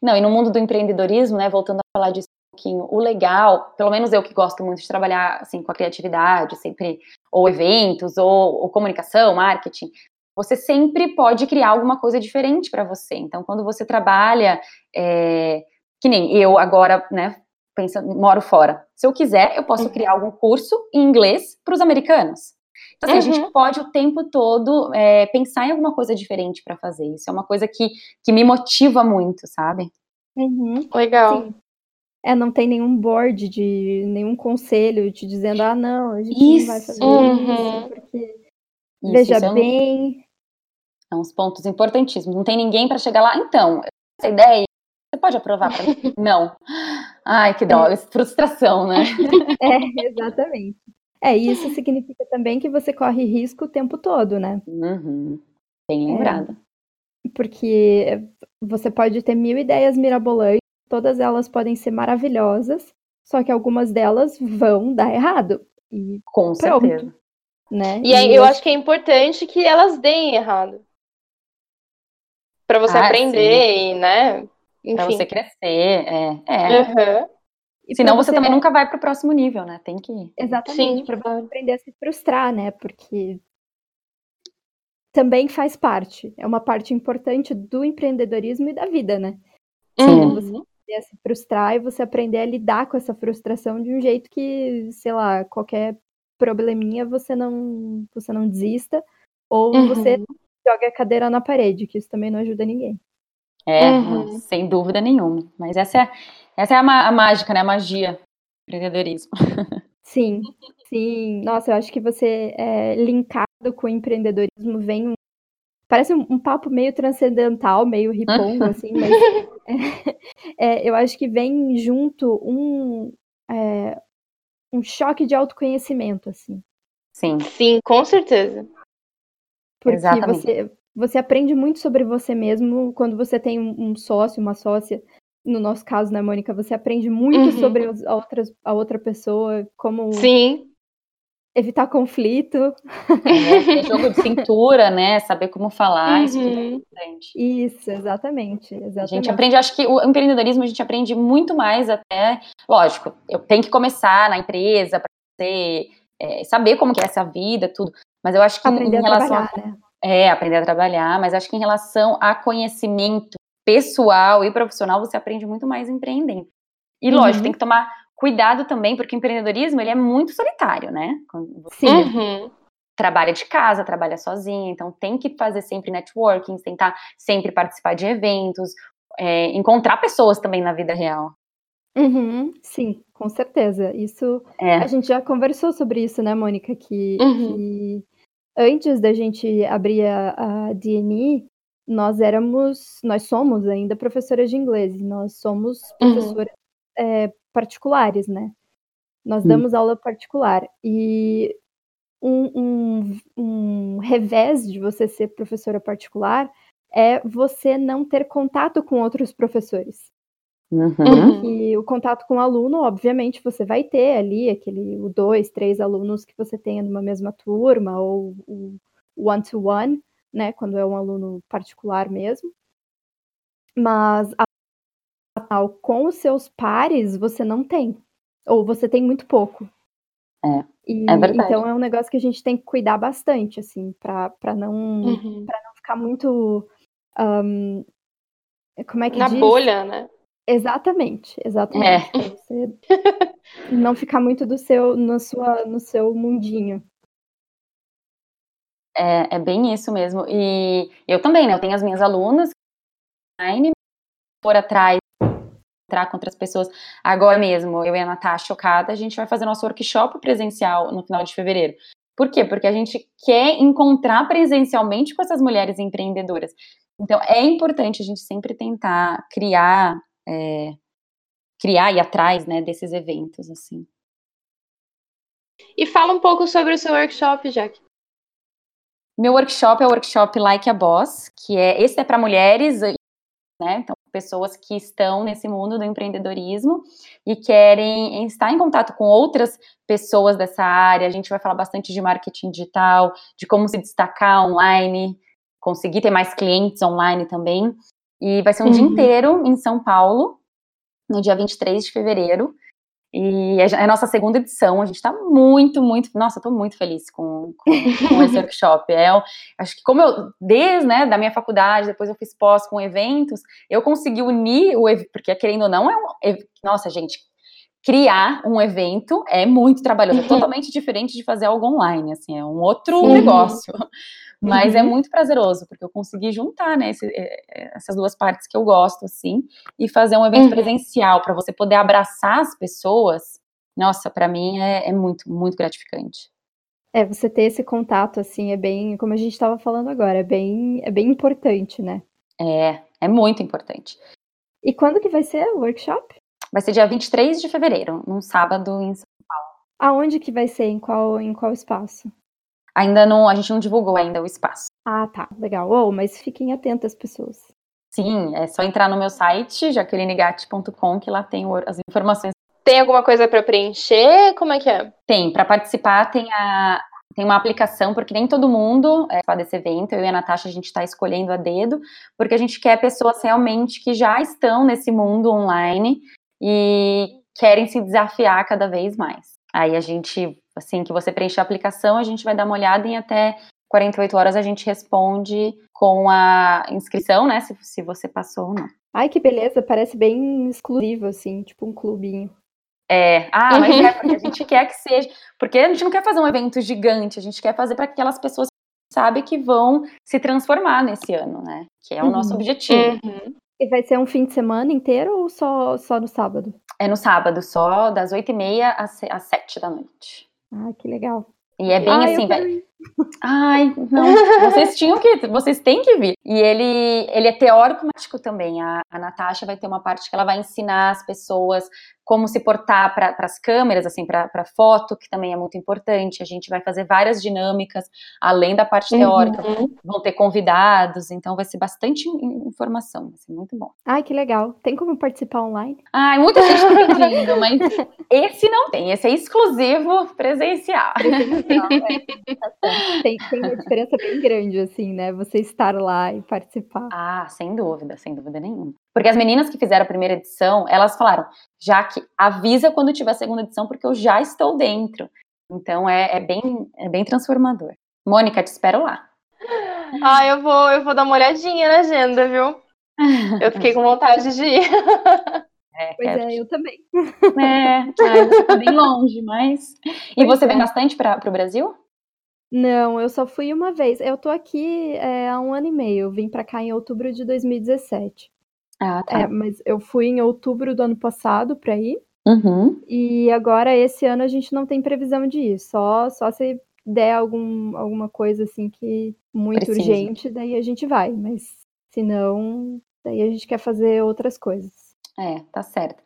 Não, e no mundo do empreendedorismo, né, voltando a falar disso pouquinho o legal, pelo menos eu que gosto muito de trabalhar assim com a criatividade, sempre ou eventos ou, ou comunicação, marketing, você sempre pode criar alguma coisa diferente para você. Então, quando você trabalha, é, que nem eu agora, né, pensando, moro fora. Se eu quiser, eu posso uhum. criar algum curso em inglês para os americanos. Então, assim, uhum. a gente uhum. pode o tempo todo é, pensar em alguma coisa diferente para fazer. Isso é uma coisa que, que me motiva muito, sabe? Uhum. Legal. Sim. É, não tem nenhum board de nenhum conselho te dizendo, ah, não, a gente isso. não vai fazer uhum. isso, porque isso, veja isso bem. É uns pontos importantíssimos. Não tem ninguém para chegar lá. Então, essa ideia, você pode aprovar para mim? não. Ai, que droga, frustração, né? é, exatamente. É, isso significa também que você corre risco o tempo todo, né? Uhum. Bem lembrada. É, porque você pode ter mil ideias mirabolantes, todas elas podem ser maravilhosas, só que algumas delas vão dar errado. E Com pronto, certeza. Né? E, aí, eu acho que é importante que elas deem errado. Para você ah, aprender, sim. né? Para você crescer, é. é. Uhum. E Senão você, você, também nunca vai para o próximo nível, né? Tem que. Exatamente, para você aprender a se frustrar, né? Porque também faz parte, é uma parte importante do empreendedorismo e da vida, né? Sim. Você aprender a se frustrar e você aprender a lidar com essa frustração de um jeito que, sei lá, qualquer probleminha você não, você não desista, ou uhum. você joga a cadeira na parede, que isso também não ajuda ninguém. É, uhum. sem dúvida nenhuma. Mas essa é, essa é a, a mágica, né? A magia do empreendedorismo. Sim, sim. Nossa, eu acho que você é, linkado com o empreendedorismo vem um. Parece um, um papo meio transcendental, meio ripongo, assim, mas é, é, eu acho que vem junto um, é, um choque de autoconhecimento, assim. Sim. Sim, com certeza. Porque Exatamente. você, você aprende muito sobre você mesmo quando você tem um sócio, uma sócia. No nosso caso, né, Mônica? Você aprende muito uhum. sobre a, outras, a outra pessoa, como Sim. evitar conflito. É, jogo de cintura, né? Saber como falar, uhum. isso tudo é importante. Isso, exatamente, exatamente. A gente aprende, acho que o empreendedorismo a gente aprende muito mais até, lógico, eu tenho que começar na empresa para você é, saber como que é essa vida, tudo. Mas eu acho que aprender em relação a, né? É, aprender a trabalhar, mas acho que em relação a conhecimento pessoal e profissional, você aprende muito mais empreendendo. E uhum. lógico, tem que tomar cuidado também, porque o empreendedorismo ele é muito solitário, né? Você uhum. trabalha de casa, trabalha sozinho, então tem que fazer sempre networking, tentar sempre participar de eventos, é, encontrar pessoas também na vida real. Uhum, sim, com certeza. Isso é. a gente já conversou sobre isso, né, Mônica? Que, uhum. que antes da gente abrir a, a DNI, nós éramos, nós somos ainda professoras de inglês, nós somos uhum. professoras uhum. é, particulares, né? Nós uhum. damos aula particular. E um, um, um revés de você ser professora particular é você não ter contato com outros professores. Uhum. E o contato com o aluno, obviamente, você vai ter ali aquele o dois, três alunos que você tenha numa mesma turma, ou o one-to-one, né? Quando é um aluno particular mesmo. Mas a, com os seus pares você não tem. Ou você tem muito pouco. É. E, é verdade. Então é um negócio que a gente tem que cuidar bastante, assim, para não, uhum. Pra não ficar muito. Um, como é que Na diz? bolha, né? Exatamente, exatamente. É. Você não ficar muito do seu, no, sua, no seu mundinho. É, é bem isso mesmo. E eu também, né? Eu tenho as minhas alunas online, por atrás, entrar com outras pessoas. Agora mesmo, eu e a Natasha chocada, a gente vai fazer nosso workshop presencial no final de fevereiro. Por quê? Porque a gente quer encontrar presencialmente com essas mulheres empreendedoras. Então, é importante a gente sempre tentar criar é, criar e atrás né, desses eventos, assim. E fala um pouco sobre o seu workshop, Jack. Meu workshop é o workshop Like a Boss, que é esse é para mulheres, né? Então, pessoas que estão nesse mundo do empreendedorismo e querem estar em contato com outras pessoas dessa área. A gente vai falar bastante de marketing digital, de como se destacar online, conseguir ter mais clientes online também. E vai ser um uhum. dia inteiro em São Paulo. no dia 23 de fevereiro. E é a nossa segunda edição, a gente está muito, muito, nossa, estou muito feliz com, com, com esse workshop. É, acho que como eu, desde, né, da minha faculdade, depois eu fiz pós com eventos, eu consegui unir o, porque querendo ou não, é um, nossa, gente, criar um evento é muito trabalhoso, é totalmente diferente de fazer algo online, assim, é um outro Sim. negócio. Mas é uhum. é muito prazeroso, porque eu consegui juntar, né, esse, é, é, essas duas partes que eu gosto, assim, e fazer um evento uhum. presencial, para você poder abraçar as pessoas, nossa, para mim é, é, muito, muito gratificante. É, você ter esse contato, assim, é bem, como a gente estava falando agora, é bem, é bem importante, né? É, é muito importante. E quando que vai ser o workshop? Vai ser dia 23 de fevereiro, num sábado em São Paulo. Aonde que vai ser? Em qual, em qual espaço? Ainda não, a gente não divulgou ainda o espaço. Ah, tá, legal. Oh, mas fiquem atentas, pessoas. Sim, é só entrar no meu site, jaquelinegatti.com, que lá tem as informações. Tem alguma coisa para preencher? Como é que é? Tem, para participar tem a tem uma aplicação, porque nem todo mundo é desse evento, eu e a Natasha, a gente está escolhendo a dedo, porque a gente quer pessoas realmente que já estão nesse mundo online e querem se desafiar cada vez mais. Aí a gente assim que você preenche a aplicação, a gente vai dar uma olhada em até 48 horas a gente responde com a inscrição, né, se, se você passou ou não. Ai, que beleza, parece bem exclusivo, assim, tipo um clubinho. É, ah, mas é porque a gente quer que seja, porque a gente não quer fazer um evento gigante, a gente quer fazer para aquelas pessoas que sabem que vão se transformar nesse ano, né, que é o uhum. nosso objetivo. Uhum. E vai ser um fim de semana inteiro ou só, só no sábado? É no sábado, só das 8h30 às 7 da noite. Ah, que legal. E é bem Ai, assim, vai. Ai, não, vocês tinham que, vocês têm que vir. E ele, ele é teórico mágico também. A, a Natasha vai ter uma parte que ela vai ensinar as pessoas como se portar para as câmeras, assim, para foto, que também é muito importante. A gente vai fazer várias dinâmicas, além da parte teórica. Uhum. Vão ter convidados, então vai ser bastante informação, vai ser muito bom. Ai, que legal. Tem como participar online? Ai, muita gente está pedindo, mas esse não tem, esse é exclusivo presencial. presencial é. tem, tem uma diferença bem grande, assim, né? Você estar lá e participar. Ah, sem dúvida, sem dúvida nenhuma. Porque as meninas que fizeram a primeira edição, elas falaram, já que avisa quando tiver a segunda edição, porque eu já estou dentro. Então é, é bem, é bem transformador. Mônica, te espero lá. Ah, eu vou, eu vou dar uma olhadinha na agenda, viu? Eu fiquei com vontade de ir. É, pois é, eu também. É, ai, tá bem longe, mas. E pois você é. vem bastante para o Brasil? Não, eu só fui uma vez. Eu tô aqui é, há um ano e meio. Eu vim para cá em outubro de 2017. Ah, tá. É, mas eu fui em outubro do ano passado para ir. Uhum. E agora, esse ano, a gente não tem previsão de ir. Só, só se der algum, alguma coisa assim que muito Precisa. urgente, daí a gente vai. Mas se não, daí a gente quer fazer outras coisas. É, tá certo.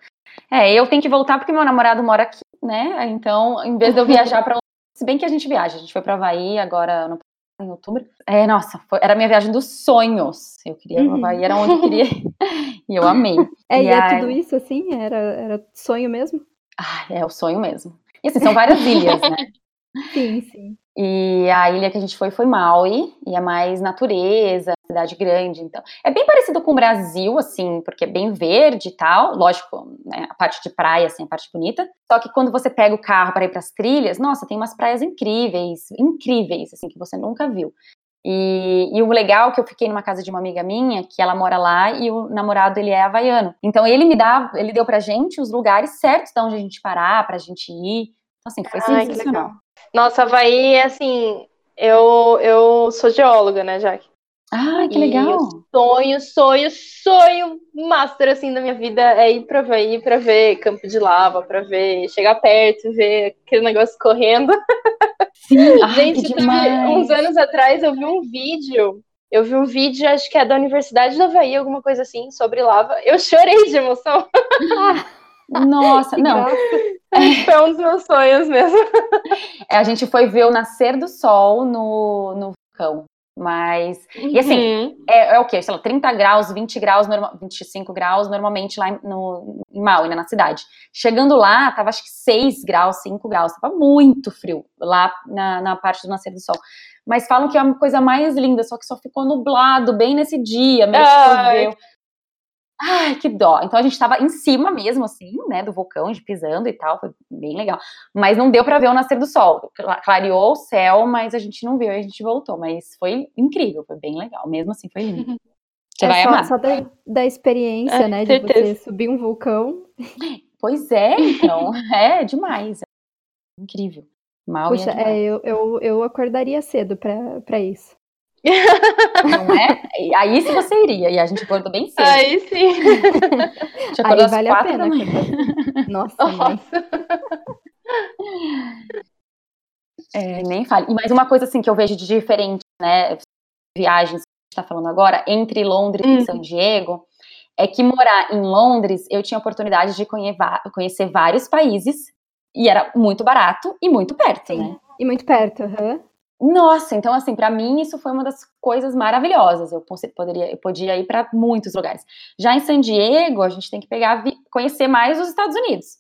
É, eu tenho que voltar porque meu namorado mora aqui, né? Então, em vez de eu viajar para se bem que a gente viaja, a gente foi para Havaí agora no em outubro. É, nossa, foi, era a minha viagem dos sonhos. Eu queria uhum. Havaí, era onde eu queria. e eu amei. É, e, e é aí... tudo isso assim? Era, era sonho mesmo? Ah, é o sonho mesmo. E assim, são várias ilhas, né? Sim, sim. E a ilha que a gente foi foi Maui, e é mais natureza, cidade grande, então. É bem parecido com o Brasil, assim, porque é bem verde e tal, lógico, né, a parte de praia, assim, a parte bonita. Só que quando você pega o carro para ir para as trilhas, nossa, tem umas praias incríveis, incríveis, assim, que você nunca viu. E, e, o legal é que eu fiquei numa casa de uma amiga minha, que ela mora lá, e o namorado, ele é havaiano. Então ele me dá, ele deu pra gente os lugares certos de onde a gente parar, pra gente ir. Assim, foi Ai, sensacional. Nossa, Havaí, assim, eu, eu sou geóloga, né, Jaque? Ah, que legal! sonho, sonho, sonho master, assim, da minha vida é ir pra Havaí pra ver campo de lava, pra ver, chegar perto, ver aquele negócio correndo. Sim, Gente, Ai, uns anos atrás eu vi um vídeo, eu vi um vídeo, acho que é da Universidade da Havaí, alguma coisa assim, sobre lava. Eu chorei de emoção. Nossa, não. Foi um dos meus sonhos mesmo. É, a gente foi ver o nascer do sol no, no vulcão. Mas. Uhum. E assim, uhum. é, é, o quê? Sei lá, 30 graus, 20 graus, norma, 25 graus, normalmente lá no, em Maui, né, na cidade. Chegando lá, tava acho que 6 graus, 5 graus, tava muito frio lá na, na parte do nascer do sol. Mas falam que é uma coisa mais linda, só que só ficou nublado bem nesse dia, meio choveu. Ai, que dó. Então a gente tava em cima mesmo, assim, né, do vulcão, de pisando e tal, foi bem legal. Mas não deu para ver o nascer do sol. Clareou o céu, mas a gente não viu, a gente voltou. Mas foi incrível, foi bem legal. Mesmo assim, foi lindo. Você é vai só, amar. Só da, da experiência, é, né, de você subir um vulcão. Pois é, então, é demais. Incrível. Mal Puxa, é, eu, eu, eu acordaria cedo para isso. Não é? Aí sim você iria, e a gente acordou bem cedo. Aí sim. Aí vale a pena. Nossa, Nossa. É, nem fale. E mais uma coisa assim que eu vejo de diferente, né? Viagens que a gente está falando agora, entre Londres hum. e São Diego, é que morar em Londres, eu tinha a oportunidade de conhecer vários países e era muito barato e muito perto, Sim. né? E muito perto, uhum. Nossa, então assim, para mim isso foi uma das coisas maravilhosas. Eu poderia, eu podia ir para muitos lugares. Já em San Diego, a gente tem que pegar, conhecer mais os Estados Unidos.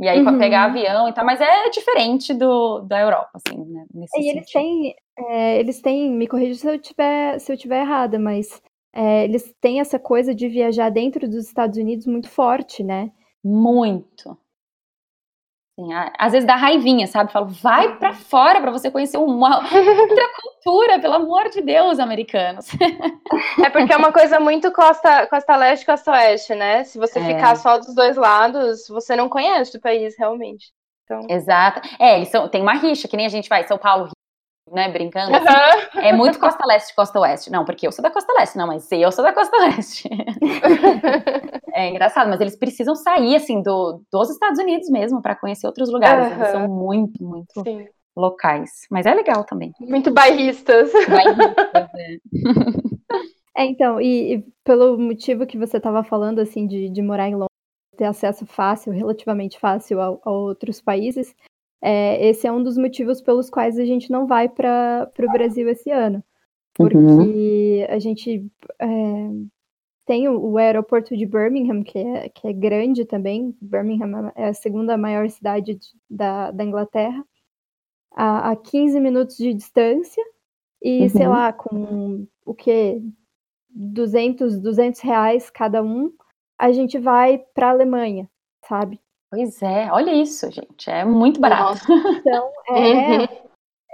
E aí uhum. pegar avião e tal, mas é diferente do da Europa, assim, né? e eles têm, é, eles têm, me corrija se eu tiver, se eu tiver errada, mas é, eles têm essa coisa de viajar dentro dos Estados Unidos muito forte, né? Muito. Assim, às vezes dá raivinha, sabe? Falo, vai para fora para você conhecer uma outra cultura, pelo amor de Deus, americanos. É porque é uma coisa muito costa, costa leste, costa oeste, né? Se você é. ficar só dos dois lados, você não conhece o país realmente. Então... Exato. É, eles são, tem uma rixa, que nem a gente vai, São Paulo, né, brincando. Assim, uhum. É muito costa leste, costa oeste. Não, porque eu sou da costa leste, não, mas eu sou da costa oeste. é engraçado, mas eles precisam sair, assim, do, dos Estados Unidos mesmo para conhecer outros lugares. Uhum. Eles são muito, muito Sim. locais. Mas é legal também. Muito bairristas. Bairristas, é. é então, e, e, pelo motivo que você estava falando, assim, de, de morar em Londres, ter acesso fácil, relativamente fácil a, a outros países, é, esse é um dos motivos pelos quais a gente não vai para o Brasil esse ano. Porque uhum. a gente é, tem o, o, aeroporto de Birmingham, que é, que é grande também. Birmingham é a segunda maior cidade de, da, da Inglaterra, a, a 15 minutos de distância. E, uhum. sei lá, com o que? 200, 200 reais cada um, a gente vai para a Alemanha, sabe? Pois é, olha isso, gente, é muito barato. Então, é, uhum.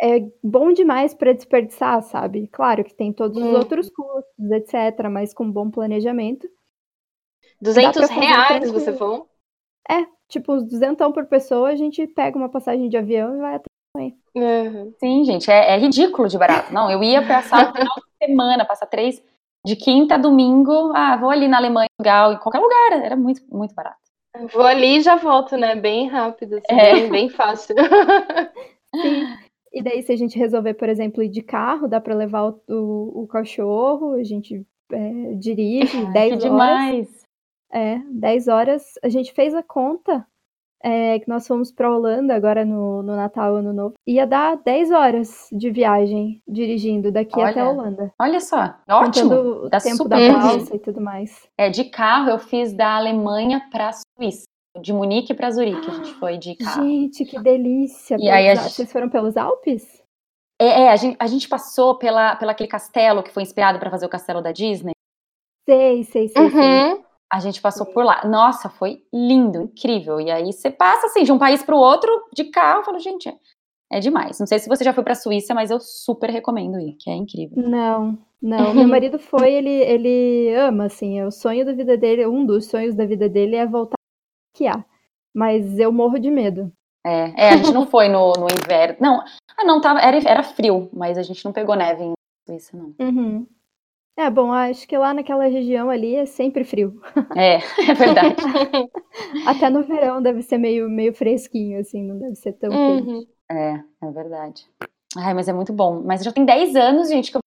é bom demais para desperdiçar, sabe? Claro que tem todos os uhum. outros custos, etc., mas com bom planejamento. 200 reais, você falou? É, tipo, uns 200 por pessoa, a gente pega uma passagem de avião e vai até Uhum. Sim, gente, é, é, ridículo de barato. Não, eu ia passar o final de semana, passar três, de quinta a domingo, ah, vou ali na Alemanha, legal, em qualquer lugar, era muito, muito barato. Vou ali e já volto, né? Bem rápido, assim, é. bem, bem fácil. Sim. E daí, se a gente resolver, por exemplo, ir de carro, dá para levar o, o, o, cachorro, a gente é, dirige Ai, 10 horas. demais! É, 10 horas. A gente fez a conta é, que nós fomos para Holanda agora no, no Natal, Ano Novo, ia dar 10 horas de viagem dirigindo daqui olha, até a Holanda. Olha só, ótimo. o Dá tempo super da balsa e tudo mais. É, de carro eu fiz da Alemanha para Suíça. De Munique para Zurique, a gente foi de carro. Gente, que delícia! E aí gente... Vocês foram pelos Alpes? É, é a, gente, a gente passou pela, pela aquele castelo que foi inspirado para fazer o castelo da Disney. Sei, sei, sei. Uhum. sei. A gente passou por lá. Nossa, foi lindo, incrível. E aí você passa assim de um país para o outro de carro. Eu falo, gente, é, é demais. Não sei se você já foi para a Suíça, mas eu super recomendo ir, que é incrível. Não, não. Meu marido foi, ele, ele ama, assim. É o sonho da vida dele, um dos sonhos da vida dele é voltar a esquiar. Mas eu morro de medo. É, é a gente não foi no, no inverno. Não, ah, não, tava, era, era frio, mas a gente não pegou neve em Suíça, não. Uhum. É, bom, acho que lá naquela região ali é sempre frio. É, é verdade. Até no verão deve ser meio, meio fresquinho, assim, não deve ser tão uhum. quente. É, é verdade. Ai, mas é muito bom. Mas já tem 10 anos, gente, que eu,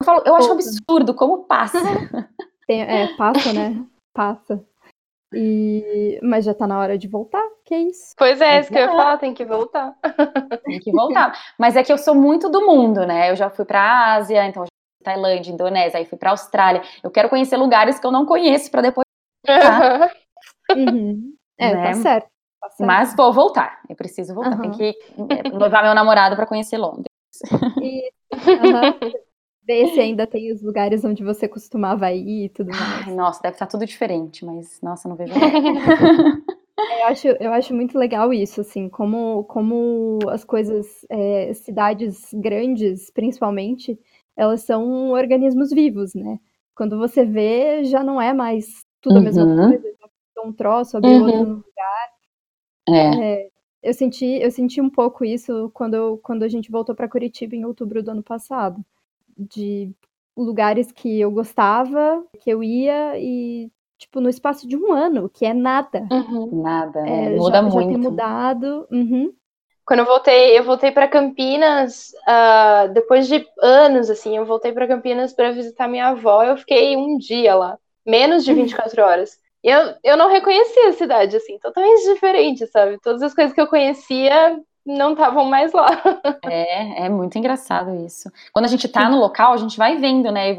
eu falo, eu acho absurdo como passa. Tem, é, passa, né? Passa. E... Mas já tá na hora de voltar, que é isso? Pois é, isso que eu ia falar, tem que voltar. Tem que voltar. Mas é que eu sou muito do mundo, né? Eu já fui pra Ásia, então Tailândia, Indonésia, aí fui para Austrália. Eu quero conhecer lugares que eu não conheço para depois. Tá? Uhum. É, tá né? tá, certo, tá, certo, Mas vou voltar. Eu preciso voltar. Uhum. Tem que levar meu namorado para conhecer Londres. E, uhum. Ver se ainda tem os lugares onde você costumava ir e tudo mais. Ai, nossa, deve estar tudo diferente, mas nossa, não vejo Eu acho, eu acho muito legal isso, assim, como, como as coisas, é, cidades grandes, principalmente, elas são organismos vivos, né? Quando você vê, já não é mais tudo a mesma Uhum. coisa, um troço, abriu Uhum. outro lugar. É. É, eu senti, eu senti um pouco isso quando, quando a gente voltou para Curitiba em outubro do ano passado, de lugares que eu gostava, que eu ia e tipo no espaço de um ano, que é nada. Uhum. Nada, É, né? já- muda já, tem muito. mudado. Uhum. Quando eu voltei, eu voltei para Campinas, ah, depois de anos, assim, eu voltei para Campinas para visitar minha avó. Eu fiquei um dia lá, menos de 24 horas. E eu, eu não reconhecia a cidade, assim, totalmente diferente, sabe? Todas as coisas que eu conhecia não estavam mais lá. É, é muito engraçado isso. Quando a gente tá no local, a gente vai vendo, né?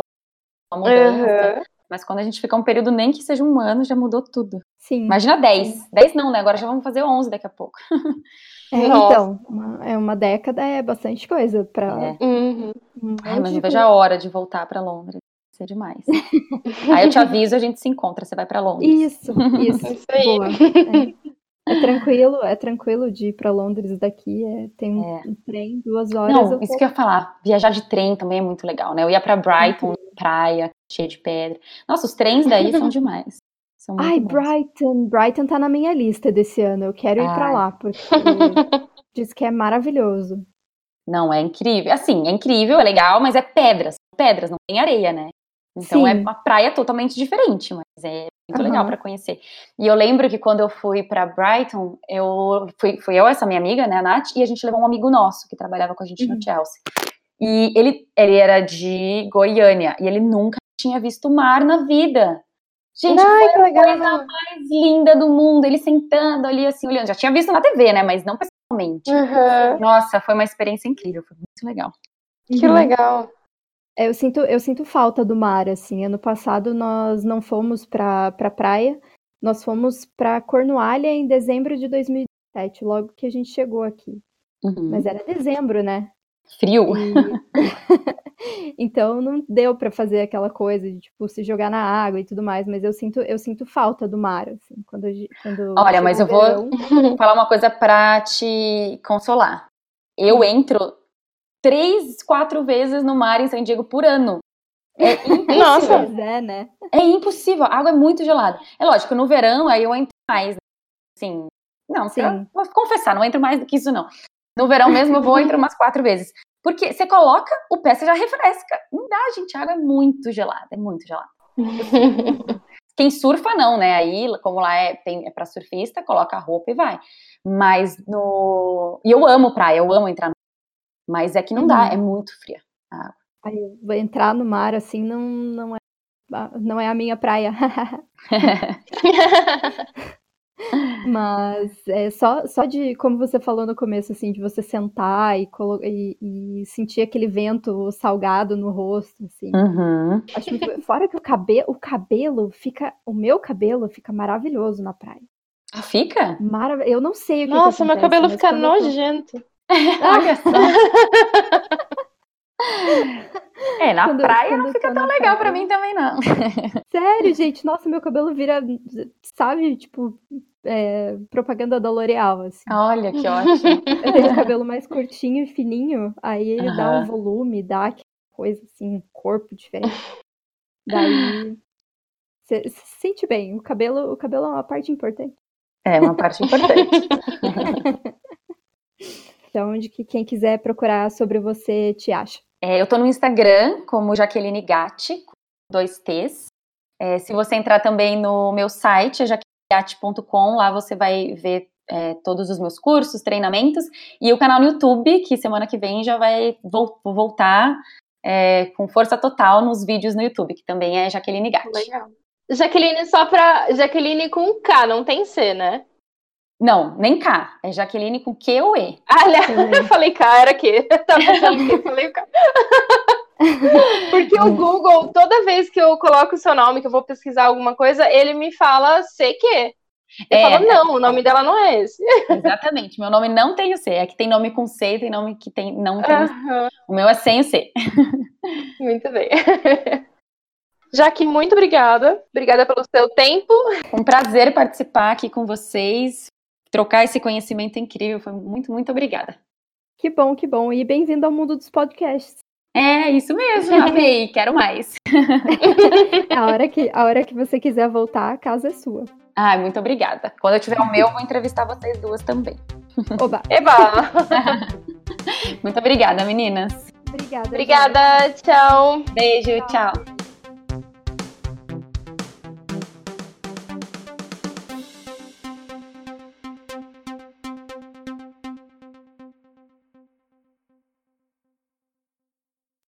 Mudança. Uhum. Mas quando a gente fica um período, nem que seja um ano, já mudou tudo. Sim. Imagina 10. 10 não, né? Agora já vamos fazer 11 daqui a pouco. É, então, uma, é uma década é bastante coisa para É. Uhum. um Ai, mas não vejo a hora de voltar pra Londres. Vai ser demais. Aí eu te aviso, a gente se encontra. Você vai pra Londres. Isso, isso. Isso aí. Boa. É. É tranquilo, é tranquilo de ir para Londres daqui. é- tem um, É. um trem, duas horas. Não, eu isso tô- que eu ia falar. Viajar de trem também é muito legal, né? Eu ia pra Brighton, praia, cheia de pedra. Nossa, os trens daí são demais. São Ai, bons. Brighton. Brighton tá na minha lista desse ano. Eu quero ir pra Ai. lá, porque diz que é maravilhoso. Não, é incrível. Assim, é incrível, é legal, mas é pedras. Pedras, não tem areia, né? Então é Sim. uma praia totalmente diferente, mas é muito legal Aham. pra conhecer. E eu lembro que quando eu fui pra Brighton, eu fui, fui eu, essa minha amiga, né, a Nath, e a gente levou um amigo nosso que trabalhava com a gente Uhum. no Chelsea. E ele, ele era de Goiânia, e ele nunca tinha visto mar na vida. Gente, Ai, que foi a legal. coisa mais linda do mundo. Ele sentando ali, assim, olhando. Já tinha visto na TV, né, mas não pessoalmente. Uhum. Nossa, foi uma experiência incrível, foi muito legal. Que Uhum. legal. É, Eu sinto, eu sinto falta do mar, assim. Ano passado nós não fomos pra, pra praia, nós fomos pra Cornualha em dezembro de 2017, logo que a gente chegou aqui. Uhum. Mas era dezembro, né? Frio. E- então não deu pra fazer aquela coisa de tipo se jogar na água e tudo mais, mas eu sinto, eu sinto falta do mar, assim, quando, quando Olha, mas eu vou- verão. Vou falar uma coisa pra te consolar. Eu entro três, quatro vezes no mar em San Diego por ano. É impossível. Nossa. É, né? É impossível. A água é muito gelada. É lógico, no verão aí eu entro mais. né? Assim, não, Sim. vou confessar, não entro mais do que isso, não. No verão mesmo eu vou entro umas quatro vezes. Porque você coloca o pé, você já refresca. Não dá, gente. A água é muito gelada, é muito gelada. Quem surfa não, né? Aí, como lá é, tem, é para surfista, coloca a roupa e vai. Mas no. E eu amo praia, eu amo entrar no. Mas é que não dá, Uhum. é muito fria. Aí eu vou entrar no mar assim não, não, é, não é a minha praia. Mas é só, só de, como você falou no começo, assim, de você sentar e, colo- e, e sentir aquele vento salgado no rosto, assim. Uhum. Acho muito... Fora que o cabelo, o cabelo fica, o meu cabelo fica maravilhoso na praia. Ah, fica? Marav... Eu não sei o que Nossa, que meu acontece, cabelo mas fica nojento. Olha só. É, na Quando- praia quando não fica tão legal pra praia. mim também, não. Sério, gente, nossa, meu cabelo vira, sabe, tipo, é, propaganda da L'Oreal, assim. Olha que ótimo. Eu tenho o cabelo mais curtinho e fininho, aí ele dá um volume, dá aquela coisa assim, um corpo diferente. Daí você se sente bem. O cabelo, o cabelo é uma parte importante. É uma parte importante. Então, de que quem quiser procurar sobre você te acha. É, eu tô no Instagram como Jaqueline Gatti, com dois T's. É, se você entrar também no meu site, jaquelinegatti.com, lá você vai ver é, todos os meus cursos, treinamentos, e o canal no YouTube, que semana que vem já vai vol- voltar é, com força total nos vídeos no YouTube, que também é Jaqueline Gatti. Legal. Jaqueline só pra. Jaqueline com K, não tem C, né? Não, nem K, é Jaqueline com Q ou E. Olha, Também. eu falei K, era Q. Tava pensando que falei K. Porque o Google, toda vez que eu coloco o seu nome, que eu vou pesquisar alguma coisa, ele me fala CQ. Eu é, falo, não, o nome dela não é esse. Exatamente, meu nome não tem o C. É que tem nome com C, tem nome que tem, não tem uhum. O meu é sem o C. Muito bem. Jaque, muito obrigada. Obrigada pelo seu tempo. Um prazer participar aqui com vocês, trocar esse conhecimento incrível. Foi muito, muito obrigada. Que bom, que bom. E bem-vindo ao mundo dos podcasts. É, isso mesmo, amei, quero mais. a, hora que, a hora que você quiser voltar, a casa é sua. Ai, muito obrigada. Quando eu tiver o meu, eu vou entrevistar vocês duas também. Oba! Eba! muito obrigada, meninas. Obrigada. Obrigada, gente. tchau. Beijo, tchau. tchau.